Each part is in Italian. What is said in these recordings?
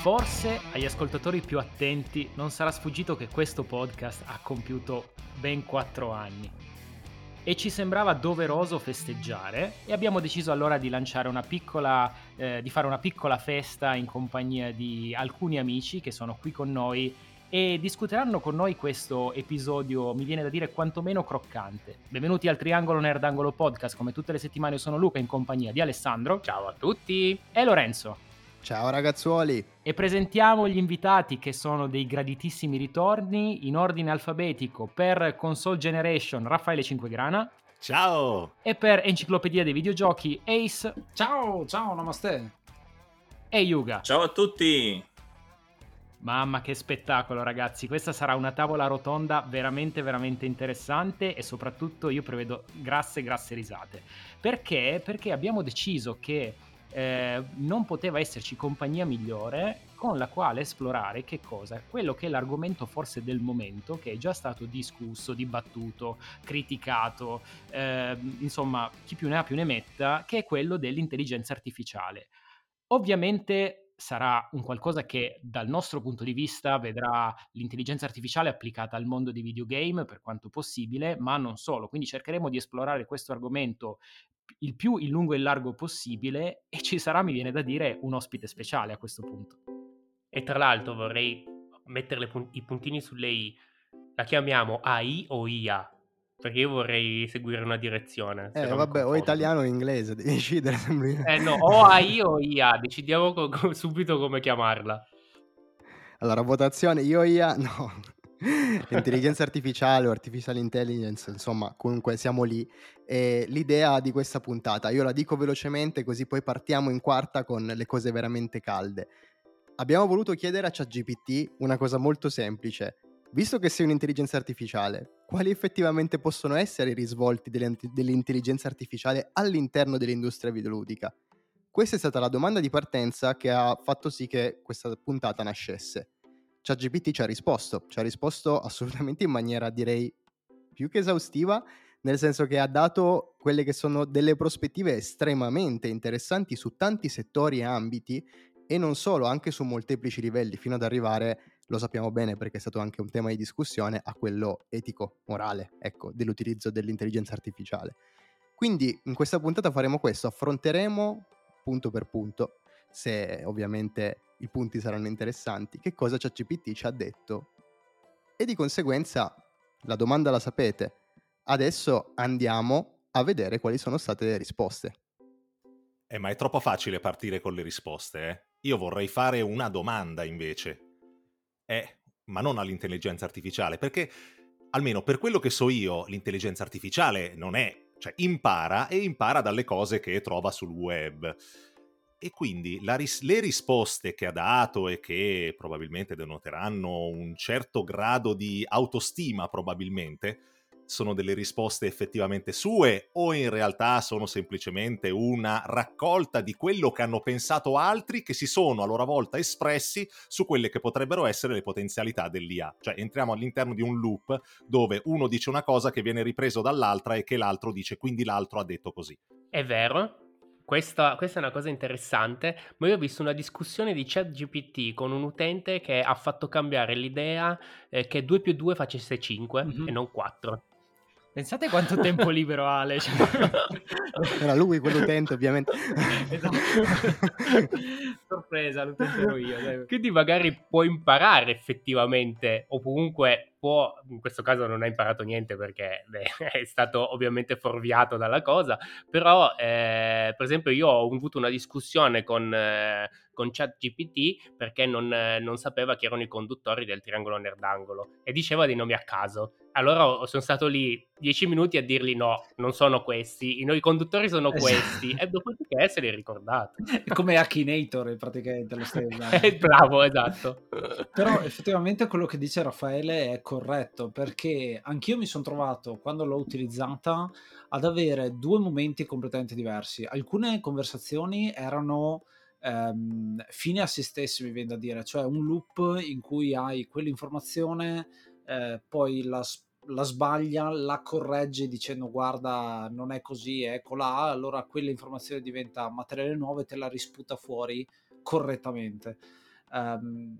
Forse agli ascoltatori più attenti non sarà sfuggito che questo podcast ha compiuto ben 4 anni e ci sembrava doveroso festeggiare e abbiamo deciso allora di lanciare una piccola eh, di fare una piccola festa in compagnia di alcuni amici che sono qui con noi e discuteranno con noi questo episodio, mi viene da dire quantomeno croccante. Benvenuti al Triangolo Nerdangolo Podcast, come tutte le settimane sono Luca in compagnia di Alessandro. Ciao a tutti! E Lorenzo. Ciao ragazzuoli! E presentiamo gli invitati che sono dei graditissimi ritorni in ordine alfabetico per Console Generation Raffaele Cinquegrana. Ciao! E per Enciclopedia dei Videogiochi Ace. Ciao, ciao, namaste! E Yuga. Ciao a tutti! Mamma che spettacolo ragazzi, questa sarà una tavola rotonda veramente veramente interessante e soprattutto io prevedo grasse grasse risate. Perché? Perché abbiamo deciso che eh, non poteva esserci compagnia migliore con la quale esplorare che cosa? Quello che è l'argomento forse del momento, che è già stato discusso, dibattuto, criticato, eh, insomma, chi più ne ha più ne metta, che è quello dell'intelligenza artificiale. Ovviamente sarà un qualcosa che dal nostro punto di vista vedrà l'intelligenza artificiale applicata al mondo dei videogame per quanto possibile, ma non solo. Quindi cercheremo di esplorare questo argomento il più in lungo e in largo possibile e ci sarà, mi viene da dire, un ospite speciale a questo punto. E tra l'altro vorrei mettere pun- i puntini sulle I. La chiamiamo AI o IA? Perché io vorrei seguire una direzione. Eh, vabbè, o italiano o inglese, devi decidere. Eh no, o AI o IA, decidiamo co- subito come chiamarla. Allora, votazione, io IA, no. Intelligenza artificiale o artificial intelligence, insomma, comunque siamo lì. E l'idea di questa puntata, io la dico velocemente così poi partiamo in quarta con le cose veramente calde. Abbiamo voluto chiedere a ChatGPT una cosa molto semplice. Visto che sei un'intelligenza artificiale, quali effettivamente possono essere i risvolti dell'intelligenza artificiale all'interno dell'industria videoludica? Questa è stata la domanda di partenza che ha fatto sì che questa puntata nascesse. ChatGPT ci ha risposto, ci ha risposto assolutamente in maniera direi più che esaustiva, nel senso che ha dato quelle che sono delle prospettive estremamente interessanti su tanti settori e ambiti e non solo, anche su molteplici livelli, fino ad arrivare, lo sappiamo bene perché è stato anche un tema di discussione, a quello etico-morale, ecco, dell'utilizzo dell'intelligenza artificiale. Quindi in questa puntata faremo questo, affronteremo punto per punto se ovviamente i punti saranno interessanti, che cosa ChatGPT ci ha detto. E di conseguenza la domanda la sapete. Adesso andiamo a vedere quali sono state le risposte. Eh, ma è troppo facile partire con le risposte, eh? Io vorrei fare una domanda invece. Eh, ma non all'intelligenza artificiale, perché almeno per quello che so io, l'intelligenza artificiale non è, cioè impara e impara dalle cose che trova sul web e quindi ris- le risposte che ha dato e che probabilmente denoteranno un certo grado di autostima probabilmente sono delle risposte effettivamente sue o in realtà sono semplicemente una raccolta di quello che hanno pensato altri che si sono a loro volta espressi su quelle che potrebbero essere le potenzialità dell'IA. Cioè entriamo all'interno di un loop dove uno dice una cosa che viene ripreso dall'altra e che l'altro dice quindi l'altro ha detto così. È vero, questa, questa, è una cosa interessante, ma io ho visto una discussione di ChatGPT con un utente che ha fatto cambiare l'idea eh, che 2 più 2 facesse 5 mm-hmm. e non 4. Pensate quanto tempo libero ha Ale. Era lui quell'utente, ovviamente. esatto. Sorpresa, l'utente ero io. Dai. Quindi magari può imparare effettivamente, o comunque può, in questo caso non ha imparato niente perché beh, è stato ovviamente fuorviato dalla cosa, però eh, per esempio io ho avuto una discussione con, eh, con ChatGPT perché non, eh, non sapeva chi erano i conduttori del triangolo nerdangolo e diceva dei nomi a caso allora sono stato lì dieci minuti a dirgli no, non sono questi, i noi conduttori sono esatto. questi, e dopodiché se li è ricordato. È come Akinator praticamente lo stesso. Bravo, esatto. Però effettivamente quello che dice Raffaele è corretto, perché anch'io mi sono trovato, quando l'ho utilizzata, ad avere due momenti completamente diversi. Alcune conversazioni erano... Um, fine a se stessi mi viene da dire, cioè un loop in cui hai quell'informazione eh, poi la, la, sbaglia, la corregge dicendo guarda non è così, eccola, allora quella informazione diventa materiale nuovo e te la risputa fuori correttamente. Um,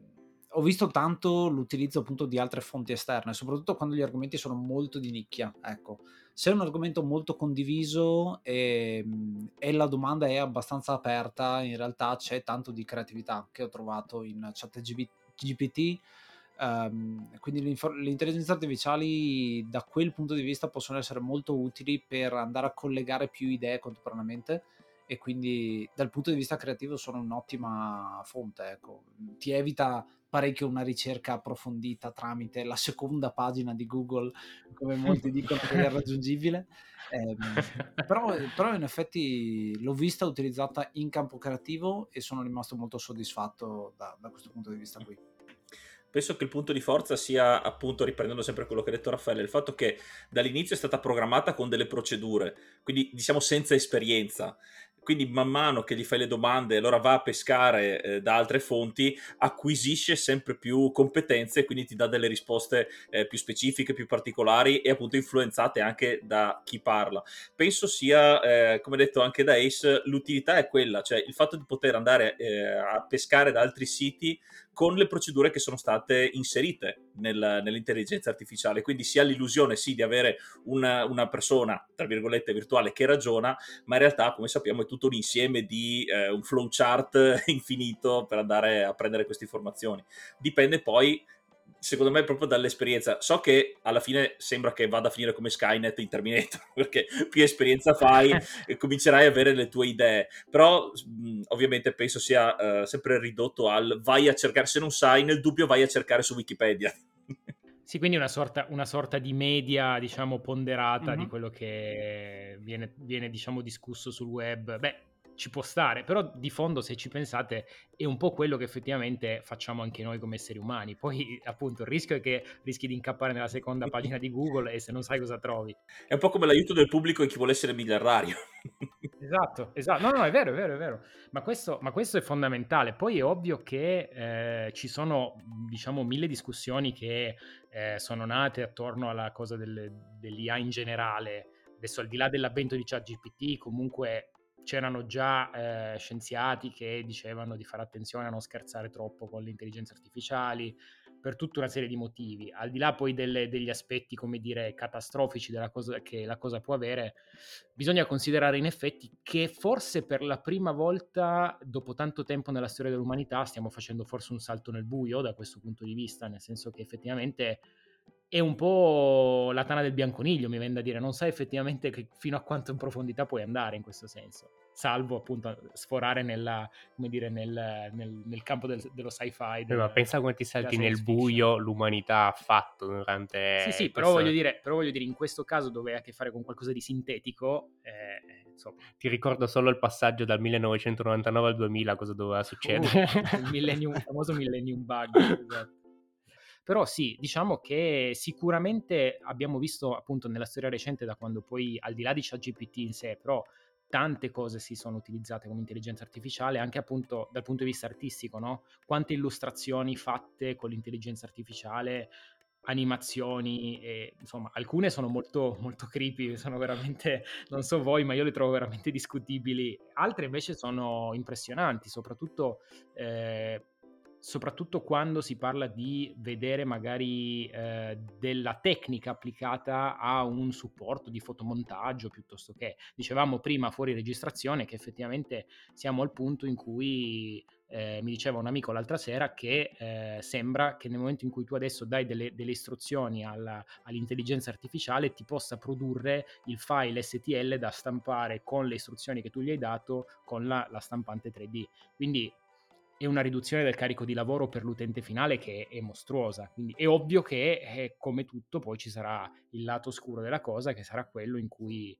ho visto tanto l'utilizzo appunto di altre fonti esterne, soprattutto quando gli argomenti sono molto di nicchia. Ecco, se è un argomento molto condiviso e, ehm, e, la domanda è abbastanza aperta, in realtà c'è tanto di creatività che ho trovato in chat GPT. Um, quindi le intelligenze artificiali da quel punto di vista possono essere molto utili per andare a collegare più idee contemporaneamente e quindi dal punto di vista creativo sono un'ottima fonte. Ecco. Ti evita parecchio una ricerca approfondita tramite la seconda pagina di Google, come molti dicono che è raggiungibile. Eh, però, però, in effetti l'ho vista utilizzata in campo creativo e sono rimasto molto soddisfatto da, da questo punto di vista qui penso che il punto di forza sia appunto riprendendo sempre quello che ha detto Raffaele il fatto che dall'inizio è stata programmata con delle procedure quindi diciamo senza esperienza quindi man mano che gli fai le domande, allora va a pescare eh, da altre fonti, acquisisce sempre più competenze e quindi ti dà delle risposte eh, più specifiche, più particolari e appunto influenzate anche da chi parla. Penso sia, eh, come detto anche da Ace, l'utilità è quella, cioè il fatto di poter andare eh, a pescare da altri siti con le procedure che sono state inserite nel, nell'intelligenza artificiale. Quindi si ha l'illusione sì di avere una, una, persona, tra virgolette, virtuale che ragiona, ma in realtà, come sappiamo, è tutto un insieme di eh, un flowchart infinito per andare a prendere queste informazioni. Dipende poi secondo me proprio dall'esperienza. So che alla fine sembra che vada a finire come Skynet in Terminator, perché più esperienza fai e comincerai a avere le tue idee. Però mh, ovviamente penso sia uh, sempre ridotto al vai a cercare, se non sai, nel dubbio vai a cercare su Wikipedia. Sì, quindi una sorta, una sorta di media, diciamo, ponderata mm-hmm. di quello che viene, viene, diciamo, discusso sul web. Beh, ci può stare, però di fondo se ci pensate è un po' quello che effettivamente facciamo anche noi come esseri umani. Poi appunto il rischio è che rischi di incappare nella seconda pagina di Google e se non sai cosa trovi. È un po' come l'aiuto del pubblico in chi vuole essere miliardario. esatto, esatto. No, no, è vero, è vero, è vero. Ma questo, ma questo è fondamentale. Poi è ovvio che eh, ci sono, diciamo, mille discussioni che eh, sono nate attorno alla cosa delle, dell'IA in generale. Adesso al di là dell'avvento di ChatGPT, comunque c'erano già eh, scienziati che dicevano di fare attenzione a non scherzare troppo con le intelligenze artificiali per tutta una serie di motivi, al di là poi delle, degli aspetti, come dire, catastrofici della cosa che la cosa può avere, bisogna considerare in effetti che forse per la prima volta dopo tanto tempo nella storia dell'umanità stiamo facendo forse un salto nel buio da questo punto di vista, nel senso che effettivamente è un po' la tana del bianconiglio, mi viene da dire, non sai effettivamente che, fino a quanto in profondità puoi andare in questo senso, salvo appunto sforare nella, dire, nel, nel, nel, campo del, dello sci-fi. Del, ma pensa quanti salti nel buio l'umanità ha fatto durante... Sì, sì, però, voglio dire, però voglio dire, in questo caso dove hai a che fare con qualcosa di sintetico... Eh, insomma. Ti ricordo solo il passaggio dal 1999 al 2000, cosa doveva succedere. Uh, il, il famoso millennium bug, esatto. Però sì, diciamo che sicuramente abbiamo visto appunto nella storia recente da quando poi al di là di ChatGPT in sé, però tante cose si sono utilizzate come intelligenza artificiale anche appunto dal punto di vista artistico, no? Quante illustrazioni fatte con l'intelligenza artificiale animazioni e insomma alcune sono molto molto creepy sono veramente non so voi ma io le trovo veramente discutibili altre invece sono impressionanti soprattutto eh, soprattutto quando si parla di vedere magari eh, della tecnica applicata a un supporto di fotomontaggio piuttosto che dicevamo prima fuori registrazione che effettivamente siamo al punto in cui eh, mi diceva un amico l'altra sera che eh, sembra che nel momento in cui tu adesso dai delle, delle istruzioni alla, all'intelligenza artificiale ti possa produrre il file STL da stampare con le istruzioni che tu gli hai dato con la, la stampante 3D. Quindi e una riduzione del carico di lavoro per l'utente finale che è mostruosa. Quindi è ovvio che, eh, come tutto, poi ci sarà il lato oscuro della cosa, che sarà quello in cui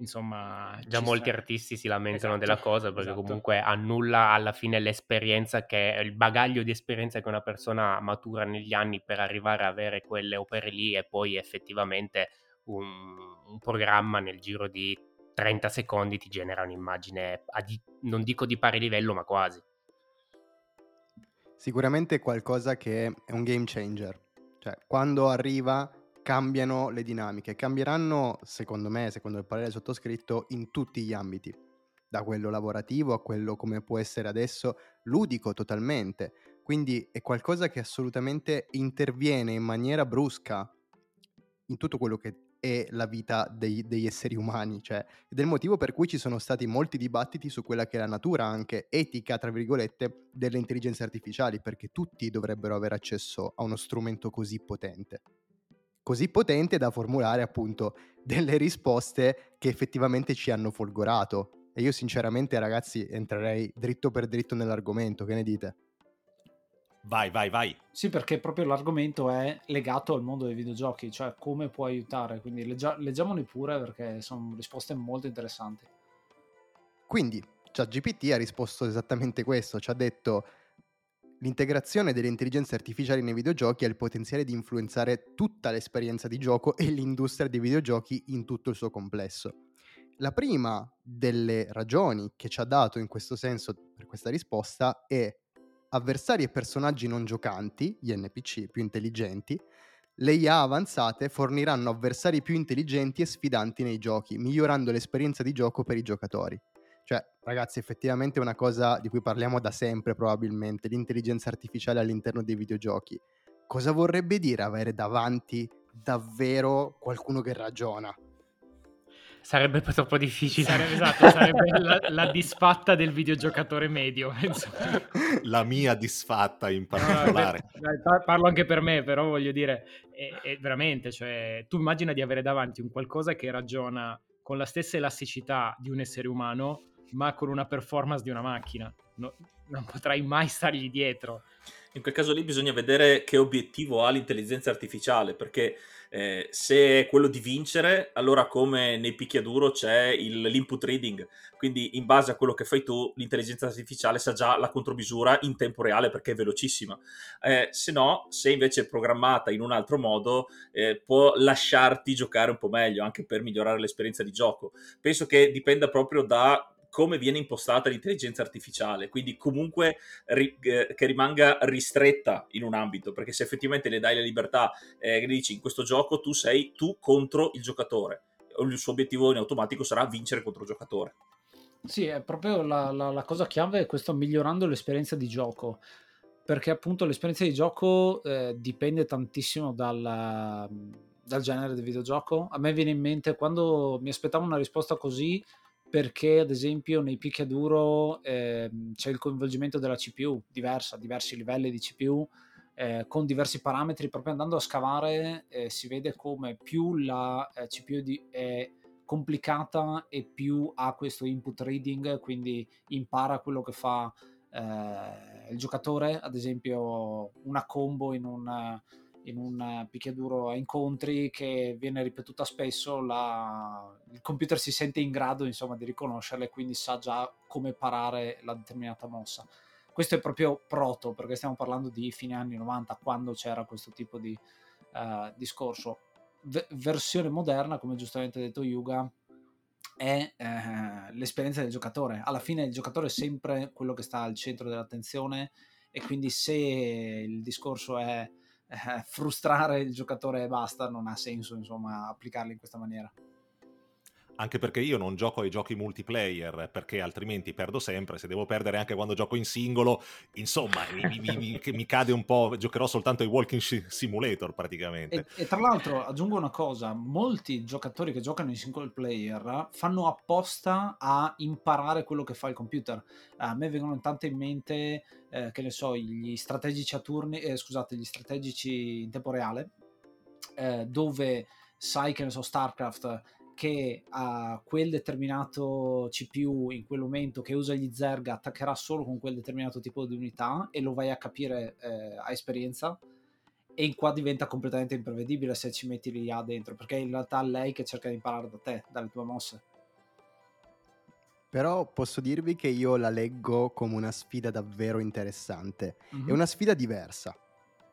insomma già molti sarà... artisti si lamentano esatto, della cosa perché esatto. comunque annulla alla fine l'esperienza che il bagaglio di esperienza che una persona matura negli anni per arrivare a avere quelle opere lì e poi effettivamente un, un programma nel giro di 30 secondi ti genera un'immagine di, non dico di pari livello ma quasi Sicuramente è qualcosa che è un game changer. Cioè, quando arriva cambiano le dinamiche. Cambieranno, secondo me, secondo il parere sottoscritto, in tutti gli ambiti. da quello lavorativo a quello come può essere adesso ludico totalmente. Quindi è qualcosa che assolutamente interviene in maniera brusca in tutto quello che è la vita dei, degli esseri umani, cioè, ed è il motivo per cui ci sono stati molti dibattiti su quella che è la natura anche etica, tra virgolette, delle intelligenze artificiali, perché tutti dovrebbero avere accesso a uno strumento così potente. Così potente da formulare appunto delle risposte che effettivamente ci hanno folgorato. E io sinceramente ragazzi entrerei dritto per dritto nell'argomento, che ne dite? Vai, vai, vai. Sì, perché proprio l'argomento è legato al mondo dei videogiochi, cioè come può aiutare. Quindi leggia- leggiamoli pure perché sono risposte molto interessanti. Quindi, ChatGPT ha risposto esattamente questo, ci ha detto l'integrazione delle intelligenze artificiali nei videogiochi ha il potenziale di influenzare tutta l'esperienza di gioco e l'industria dei videogiochi in tutto il suo complesso. La prima delle ragioni che ci ha dato in questo senso per questa risposta è avversari e personaggi non giocanti, gli NPC più intelligenti, le IA avanzate forniranno avversari più intelligenti e sfidanti nei giochi, migliorando l'esperienza di gioco per i giocatori. Cioè, ragazzi, effettivamente è una cosa di cui parliamo da sempre probabilmente, l'intelligenza artificiale all'interno dei videogiochi. Cosa vorrebbe dire avere davanti davvero qualcuno che ragiona? Sarebbe troppo difficile. Sarebbe, esatto, sarebbe la, la, disfatta del videogiocatore medio. Penso. La mia disfatta in particolare. No, parlo anche per me, però voglio dire, è, è veramente, cioè, tu immagina di avere davanti un qualcosa che ragiona con la stessa elasticità di un essere umano, ma con una performance di una macchina. No, non potrai mai stargli dietro. In quel caso lì bisogna vedere che obiettivo ha l'intelligenza artificiale, perché eh, se è quello di vincere, allora come nei picchiaduro c'è il, l'input reading, quindi in base a quello che fai tu, l'intelligenza artificiale sa già la contromisura in tempo reale perché è velocissima. Eh, se no, se invece è programmata in un altro modo, eh, può lasciarti giocare un po' meglio, anche per migliorare l'esperienza di gioco. Penso che dipenda proprio da come viene impostata l'intelligenza artificiale, quindi comunque ri, eh, che rimanga ristretta in un ambito, perché se effettivamente le dai la libertà eh, dici in questo gioco tu sei tu contro il giocatore, il suo obiettivo in automatico sarà vincere contro il giocatore. Sì, è proprio la, la, la cosa chiave questo migliorando l'esperienza di gioco, perché appunto l'esperienza di gioco eh, dipende tantissimo dal, dal genere del videogioco. A me viene in mente quando mi aspettavo una risposta così perché ad esempio nei picchiaduro eh, c'è il coinvolgimento della CPU diversa, diversi livelli di CPU eh, con diversi parametri, proprio andando a scavare eh, si vede come più la eh, CPU di, è complicata e più ha questo input reading, quindi impara quello che fa eh, il giocatore, ad esempio una combo in un in un picchiaduro a incontri che viene ripetuta spesso, la... il computer si sente in grado insomma, di riconoscerla e quindi sa già come parare la determinata mossa. Questo è proprio proto, perché stiamo parlando di fine anni 90, quando c'era questo tipo di uh, discorso. V- versione moderna, come giustamente ha detto Yuga, è eh, l'esperienza del giocatore. Alla fine il giocatore è sempre quello che sta al centro dell'attenzione e quindi se il discorso è frustrare il giocatore e basta, non ha senso insomma applicarli in questa maniera anche perché io non gioco ai giochi multiplayer perché altrimenti perdo sempre, se devo perdere anche quando gioco in singolo, insomma mi, mi, mi, mi cade un po', giocherò soltanto ai walking simulator praticamente. E, e, tra l'altro aggiungo una cosa, molti giocatori che giocano in single player fanno apposta a imparare quello che fa il computer. A me vengono tante in mente, eh, che ne so, gli strategici a turni, eh, scusate, gli strategici in tempo reale, eh, dove sai che ne so, StarCraft che a quel determinato CPU in quel momento che usa gli Zerg attaccherà solo con quel determinato tipo di unità e lo vai a capire eh, a esperienza e in qua diventa completamente imprevedibile se ci metti l'IA dentro perché in realtà è lei che cerca di imparare da te, dalle tue mosse. Però posso dirvi che io la leggo come una sfida davvero interessante. Mm-hmm. È una sfida diversa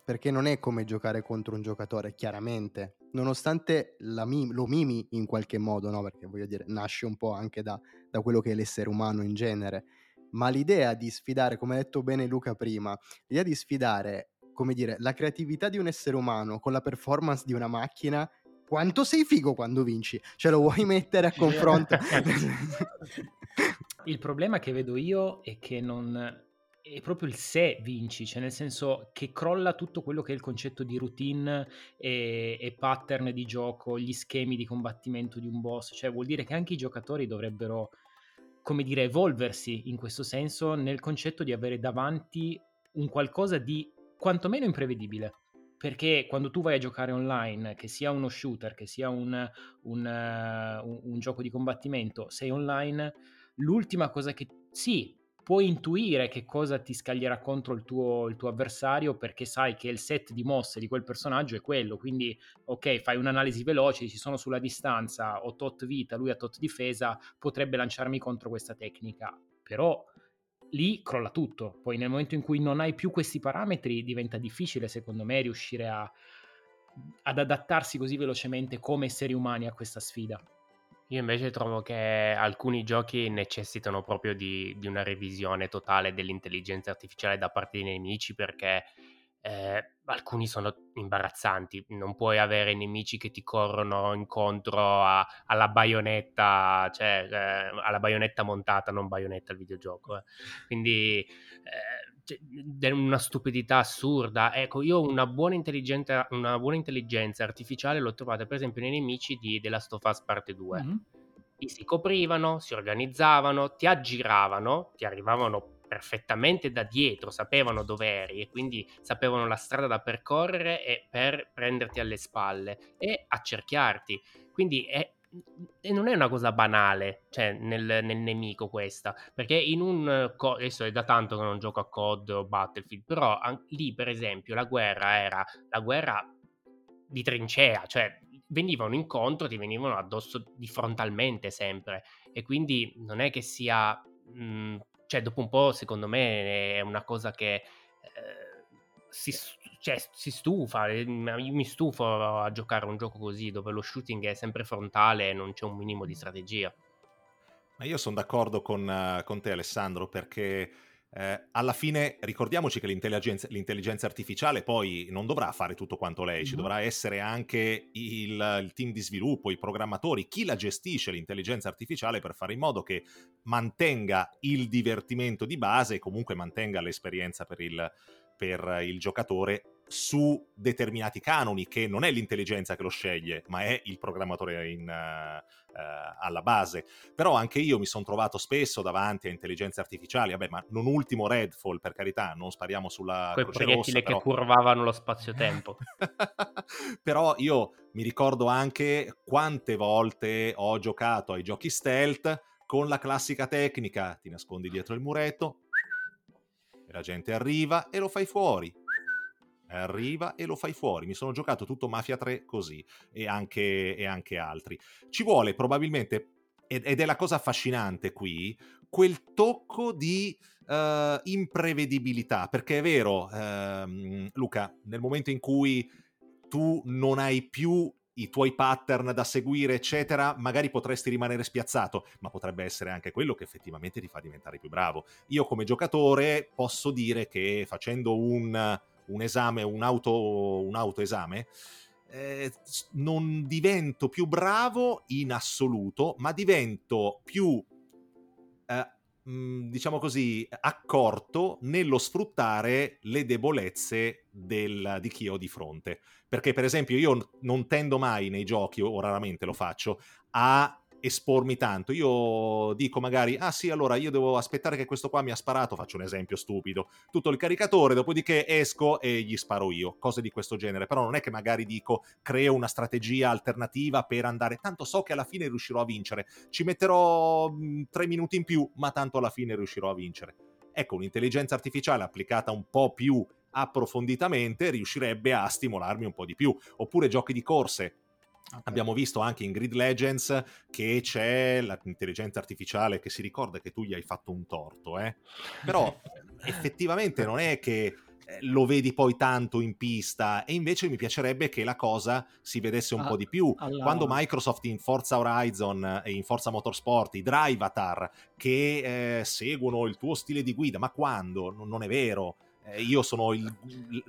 perché non è come giocare contro un giocatore, chiaramente, nonostante mim- lo mimi in qualche modo, no? perché voglio dire, nasce un po' anche da, da, quello che è l'essere umano in genere, ma l'idea di sfidare, come ha detto bene Luca prima, l'idea di sfidare, come dire, la creatività di un essere umano con la performance di una macchina, quanto sei figo quando vinci? Ce lo vuoi mettere a confronto? Il problema che vedo io è che non è proprio il se vinci, cioè nel senso che crolla tutto quello che è il concetto di routine e, e pattern di gioco, gli schemi di combattimento di un boss, cioè vuol dire che anche i giocatori dovrebbero, come dire, evolversi in questo senso nel concetto di avere davanti un qualcosa di quantomeno imprevedibile. Perché quando tu vai a giocare online, che sia uno shooter, che sia un, un, uh, un, un gioco di combattimento, sei online, l'ultima cosa che sì, puoi intuire che cosa ti scaglierà contro il tuo, il tuo, avversario perché sai che il set di mosse di quel personaggio è quello, quindi ok, fai un'analisi veloce, ci sono sulla distanza, ho tot vita, lui ha tot difesa, potrebbe lanciarmi contro questa tecnica, però lì crolla tutto, poi nel momento in cui non hai più questi parametri diventa difficile secondo me riuscire a, ad adattarsi così velocemente come esseri umani a questa sfida. Io invece trovo che alcuni giochi necessitano proprio di, di una revisione totale dell'intelligenza artificiale da parte dei nemici perché eh, alcuni sono imbarazzanti. Non puoi avere nemici che ti corrono incontro a, alla baionetta, cioè eh, alla baionetta montata, non baionetta il videogioco. Eh. Quindi eh, una stupidità assurda. Ecco, io una buona intelligenza, una buona intelligenza artificiale l'ho trovata per esempio nei nemici di The Last of Us Parte 2. Mm-hmm. si coprivano, si organizzavano, ti aggiravano, ti arrivavano perfettamente da dietro, sapevano dove eri e quindi sapevano la strada da percorrere e per prenderti alle spalle e accerchiarti. Quindi è, e non è una cosa banale cioè, nel, nel, nemico questa, perché in un... adesso è da tanto che non gioco a COD o Battlefield, però an- lì per esempio la guerra era la guerra di trincea, cioè venivano incontro, ti venivano addosso di frontalmente sempre e quindi non è che sia... Mh, cioè dopo un po' secondo me è una cosa che eh, si, cioè, si, stufa, io mi stufo a giocare un gioco così dove lo shooting è sempre frontale e non c'è un minimo di strategia. Ma io sono d'accordo con, uh, con te Alessandro perché eh, alla fine ricordiamoci che l'intelligenza, l'intelligenza, artificiale poi non dovrà fare tutto quanto lei, mm-hmm. ci dovrà essere anche il, il, team di sviluppo, i programmatori, chi la gestisce l'intelligenza artificiale per fare in modo che mantenga il divertimento di base e comunque mantenga l'esperienza per il, per il giocatore su determinati canoni, che non è l'intelligenza che lo sceglie, ma è il programmatore in, uh, uh, alla base. Però anche io mi sono trovato spesso davanti a intelligenze artificiali, vabbè, ma non ultimo Redfall, per carità, non spariamo sulla Quei proiettili però... che curvavano lo spazio-tempo. però io mi ricordo anche quante volte ho giocato ai giochi stealth con la classica tecnica, ti nascondi dietro il muretto, la gente arriva e lo fai fuori arriva e lo fai fuori. Mi sono giocato tutto Mafia 3 così e anche, e anche altri. Ci vuole probabilmente, ed è la cosa affascinante qui, quel tocco di uh, imprevedibilità, perché è vero, uh, Luca, nel momento in cui tu non hai più i tuoi pattern da seguire, eccetera, magari potresti rimanere spiazzato, ma potrebbe essere anche quello che effettivamente ti fa diventare più bravo. Io come giocatore posso dire che facendo un un esame, un, auto, un autoesame, eh, non divento più bravo in assoluto, ma divento più, eh, mh, diciamo così, accorto nello sfruttare le debolezze del, di chi ho di fronte. Perché, per esempio, io non tendo mai nei giochi, o raramente lo faccio, a espormi tanto. Io dico magari, ah sì, allora io devo aspettare che questo qua mi ha sparato, faccio un esempio stupido, tutto il caricatore, dopodiché esco e gli sparo io, cose di questo genere. Però non è che magari dico, creo una strategia alternativa per andare, tanto so che alla fine riuscirò a vincere, ci metterò mh, tre minuti in più, ma tanto alla fine riuscirò a vincere. Ecco, un'intelligenza artificiale applicata un po' più approfonditamente riuscirebbe a stimolarmi un po' di più. Oppure giochi di corse, Okay. Abbiamo visto anche in Grid Legends che c'è l'intelligenza artificiale che si ricorda che tu gli hai fatto un torto, eh? però effettivamente non è che eh, lo vedi poi tanto in pista e invece mi piacerebbe che la cosa si vedesse un ah, po' di più. Alla... Quando Microsoft in Forza Horizon e in Forza Motorsport, i Drivatar che eh, seguono il tuo stile di guida, ma quando? non è vero eh, io sono il,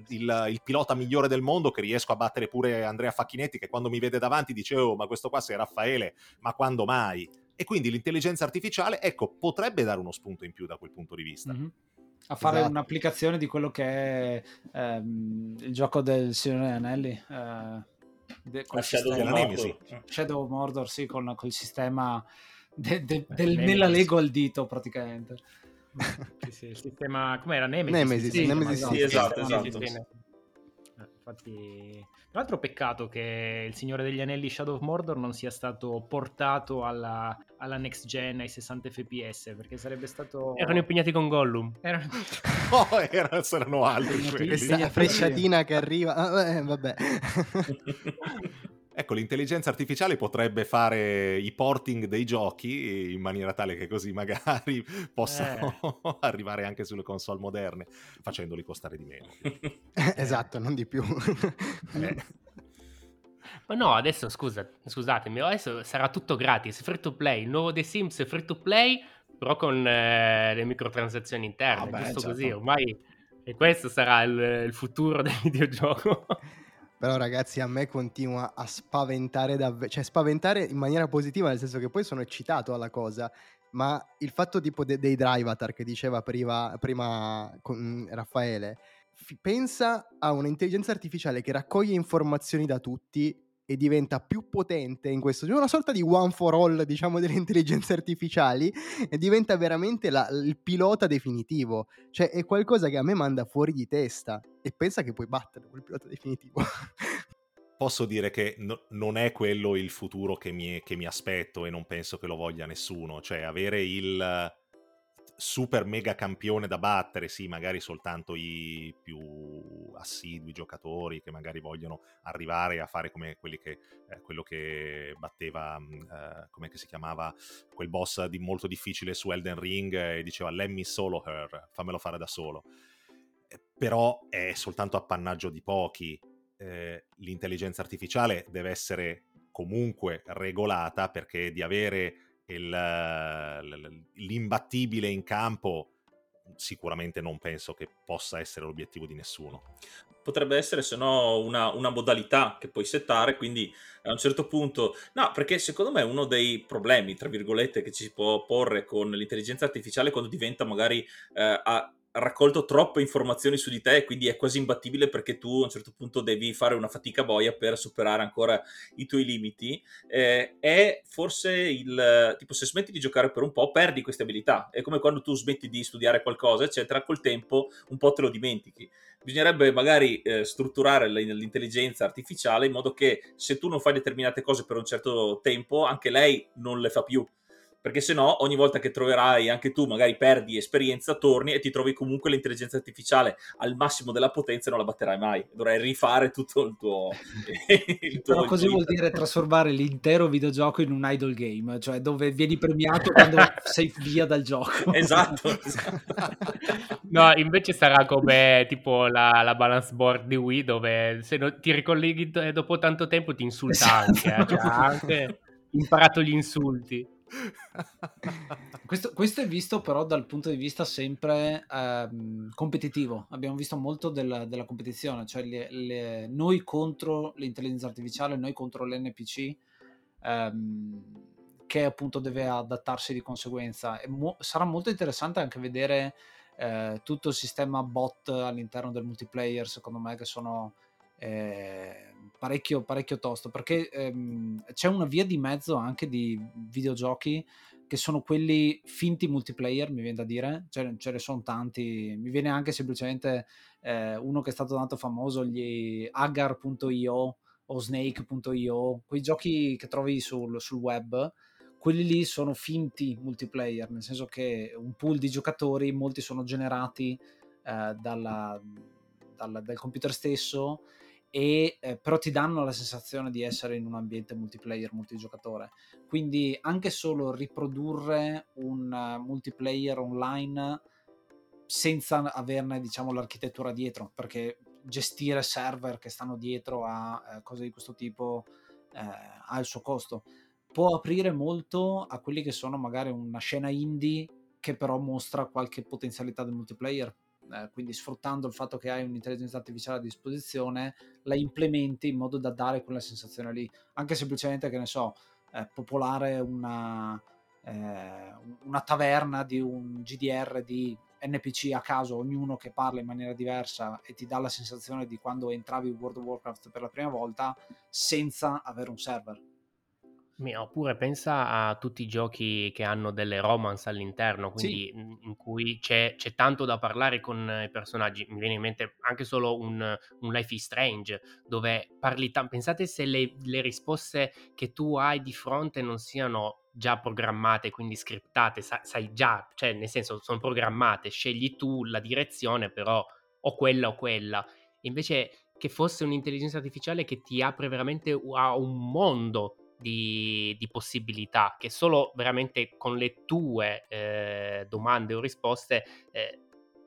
il, il, pilota migliore del mondo che riesco a battere pure Andrea Facchinetti che quando mi vede davanti dice oh ma questo qua sei Raffaele ma quando mai E quindi l'intelligenza artificiale, ecco, potrebbe dare uno spunto in più da quel punto di vista. Mhm. A fare Esatto. un'applicazione di quello che è ehm, il gioco del Signore degli Anelli. eh, de- col La Shadow sistema-. Mordor. Shadow of Mordor, sì, con, col sistema de- de- Eh, del- nella Lego al dito praticamente. Sì, sì, il sistema com'era Nemesis? Nemesis, si chiama, Nemesis, Sì, esatto, Sì, sì, esatto. sì. Eh, Infatti, tra l'altro peccato che il Signore degli Anelli Shadow of Mordor non sia stato portato alla, alla next gen ai 60 fps perché sarebbe stato Erano impegnati con Gollum. Erano- Oh, erano, erano altri Sì. Questa sì. frecciatina che arriva. ah, eh, vabbè. Ecco, l'intelligenza artificiale potrebbe fare i porting dei giochi in maniera tale che così magari possano arrivare anche sulle console moderne, facendoli costare di meno. esatto, non di più. Eh, Ma no, adesso scusa, scusatemi, adesso sarà tutto gratis, free to play. Il nuovo The Sims è free to play, però con eh, le microtransazioni interne, Vabbè, giusto certo. così. Ormai e questo sarà il, il futuro del videogioco. Però ragazzi a me continua a spaventare davvero, cioè spaventare in maniera positiva nel senso che poi sono eccitato alla cosa, ma il fatto tipo de- dei drivatar che diceva prima, prima Raffaele, fi- pensa a un'intelligenza artificiale che raccoglie informazioni da tutti e diventa più potente in questo, una sorta di one for all diciamo delle intelligenze artificiali e diventa veramente la- il pilota definitivo, cioè è qualcosa che a me manda fuori di testa e pensa che puoi battere quel pilota definitivo. posso dire che no- non è quello il futuro che mi, che mi aspetto e non penso che lo voglia nessuno, cioè avere il super mega campione da battere, sì, magari soltanto i più assidui giocatori che magari vogliono arrivare a fare come quelli che eh, quello che batteva mh, eh, come si chiamava quel boss di molto difficile su Elden Ring e diceva let me solo her, fammelo fare da solo. Eh, Però è soltanto appannaggio di pochi. Eh, l'intelligenza artificiale deve essere comunque regolata perché di avere il, l'imbattibile in campo sicuramente non penso che possa essere l'obiettivo di nessuno. Potrebbe essere, se no, una, una modalità che puoi settare, quindi a un certo punto... No, perché secondo me uno dei problemi, tra virgolette, che ci si può porre con l'intelligenza artificiale quando diventa magari... eh, ha raccolto troppe informazioni su di te quindi è quasi imbattibile perché tu a un certo punto devi fare una fatica boia per superare ancora i tuoi limiti. Eh, è forse il tipo se smetti di giocare per un po' perdi queste abilità. È come quando tu smetti di studiare qualcosa eccetera col tempo un po' te lo dimentichi. Bisognerebbe magari eh, strutturare l'intelligenza artificiale in modo che se tu non fai determinate cose per un certo tempo anche lei non le fa più perché se no ogni volta che troverai anche tu magari perdi esperienza torni e ti trovi comunque l'intelligenza artificiale al massimo della potenza e non la batterai mai dovrai rifare tutto il tuo, il tuo Però così tuo vuol dire trasformare l'intero videogioco in un idle game, cioè dove vieni premiato quando sei via dal gioco. esatto, esatto. No, invece sarà come tipo la, la balance board di Wii dove se non ti ricolleghi do- dopo tanto tempo ti insulta Esatto. anche, eh, cioè, ha anche imparato gli insulti. Questo, questo è visto però dal punto di vista sempre ehm, competitivo. Abbiamo visto molto della, della competizione, cioè le- le- noi contro l'intelligenza artificiale, noi contro l'NPC, ehm, che appunto deve adattarsi di conseguenza. Mo- sarà molto interessante anche vedere eh, tutto il sistema bot all'interno del multiplayer, secondo me, che sono eh, parecchio, parecchio tosto, perché ehm, c'è una via di mezzo anche di videogiochi che sono quelli finti multiplayer, mi viene da dire, ce, ce ne sono tanti, mi viene anche semplicemente eh, uno che è stato dato famoso, gli agar.io o snake.io, quei giochi che trovi sul, sul web, quelli lì sono finti multiplayer, nel senso che un pool di giocatori, molti sono generati eh, dalla, dal, dal computer stesso e eh, però ti danno la sensazione di essere in un ambiente multiplayer multigiocatore. Quindi anche solo riprodurre un uh, multiplayer online senza averne diciamo l'architettura dietro perché gestire server che stanno dietro a eh, cose di questo tipo eh, ha il suo costo. Può aprire molto a quelli che sono magari una scena indie che però mostra qualche potenzialità del multiplayer eh, quindi sfruttando il fatto che hai un'intelligenza artificiale a disposizione la implementi in modo da dare quella sensazione lì anche semplicemente che ne so eh, popolare una, eh, una taverna di un GDR di NPC a caso, ognuno che parla in maniera diversa e ti dà la sensazione di quando entravi in World of Warcraft per la prima volta senza avere un server. Oppure pensa a tutti i giochi che hanno delle romance all'interno, quindi sì. in cui c'è, c'è, tanto da parlare con i personaggi. Mi viene in mente anche solo un, un Life is Strange, dove parli tanto. Pensate se le, le risposte che tu hai di fronte non siano già programmate, quindi scriptate, sa- sai già, cioè nel senso sono programmate, scegli tu la direzione, però o quella o quella. Invece che fosse un'intelligenza artificiale che ti apre veramente a un mondo di, di possibilità che solo veramente con le tue eh, domande o risposte eh,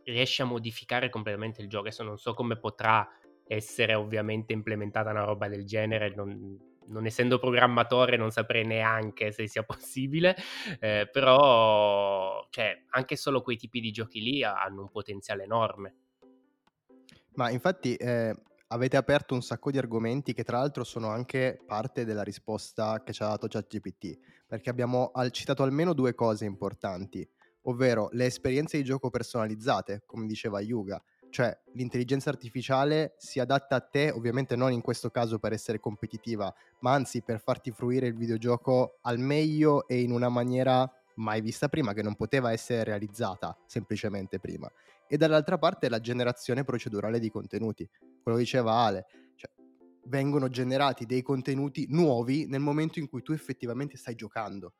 riesci a modificare completamente il gioco. Adesso non so come potrà essere ovviamente implementata una roba del genere, non, non essendo programmatore non saprei neanche se sia possibile, eh, però cioè, anche solo quei tipi di giochi lì hanno un potenziale enorme. Ma infatti eh, avete aperto un sacco di argomenti che tra l'altro sono anche parte della risposta che ci ha dato ChatGPT, perché abbiamo citato almeno due cose importanti, ovvero le esperienze di gioco personalizzate, come diceva Yuga, cioè l'intelligenza artificiale si adatta a te, ovviamente non in questo caso per essere competitiva, ma anzi per farti fruire il videogioco al meglio e in una maniera mai vista prima, che non poteva essere realizzata semplicemente prima. E dall'altra parte la generazione procedurale di contenuti, quello che diceva Ale, cioè vengono generati dei contenuti nuovi nel momento in cui tu effettivamente stai giocando,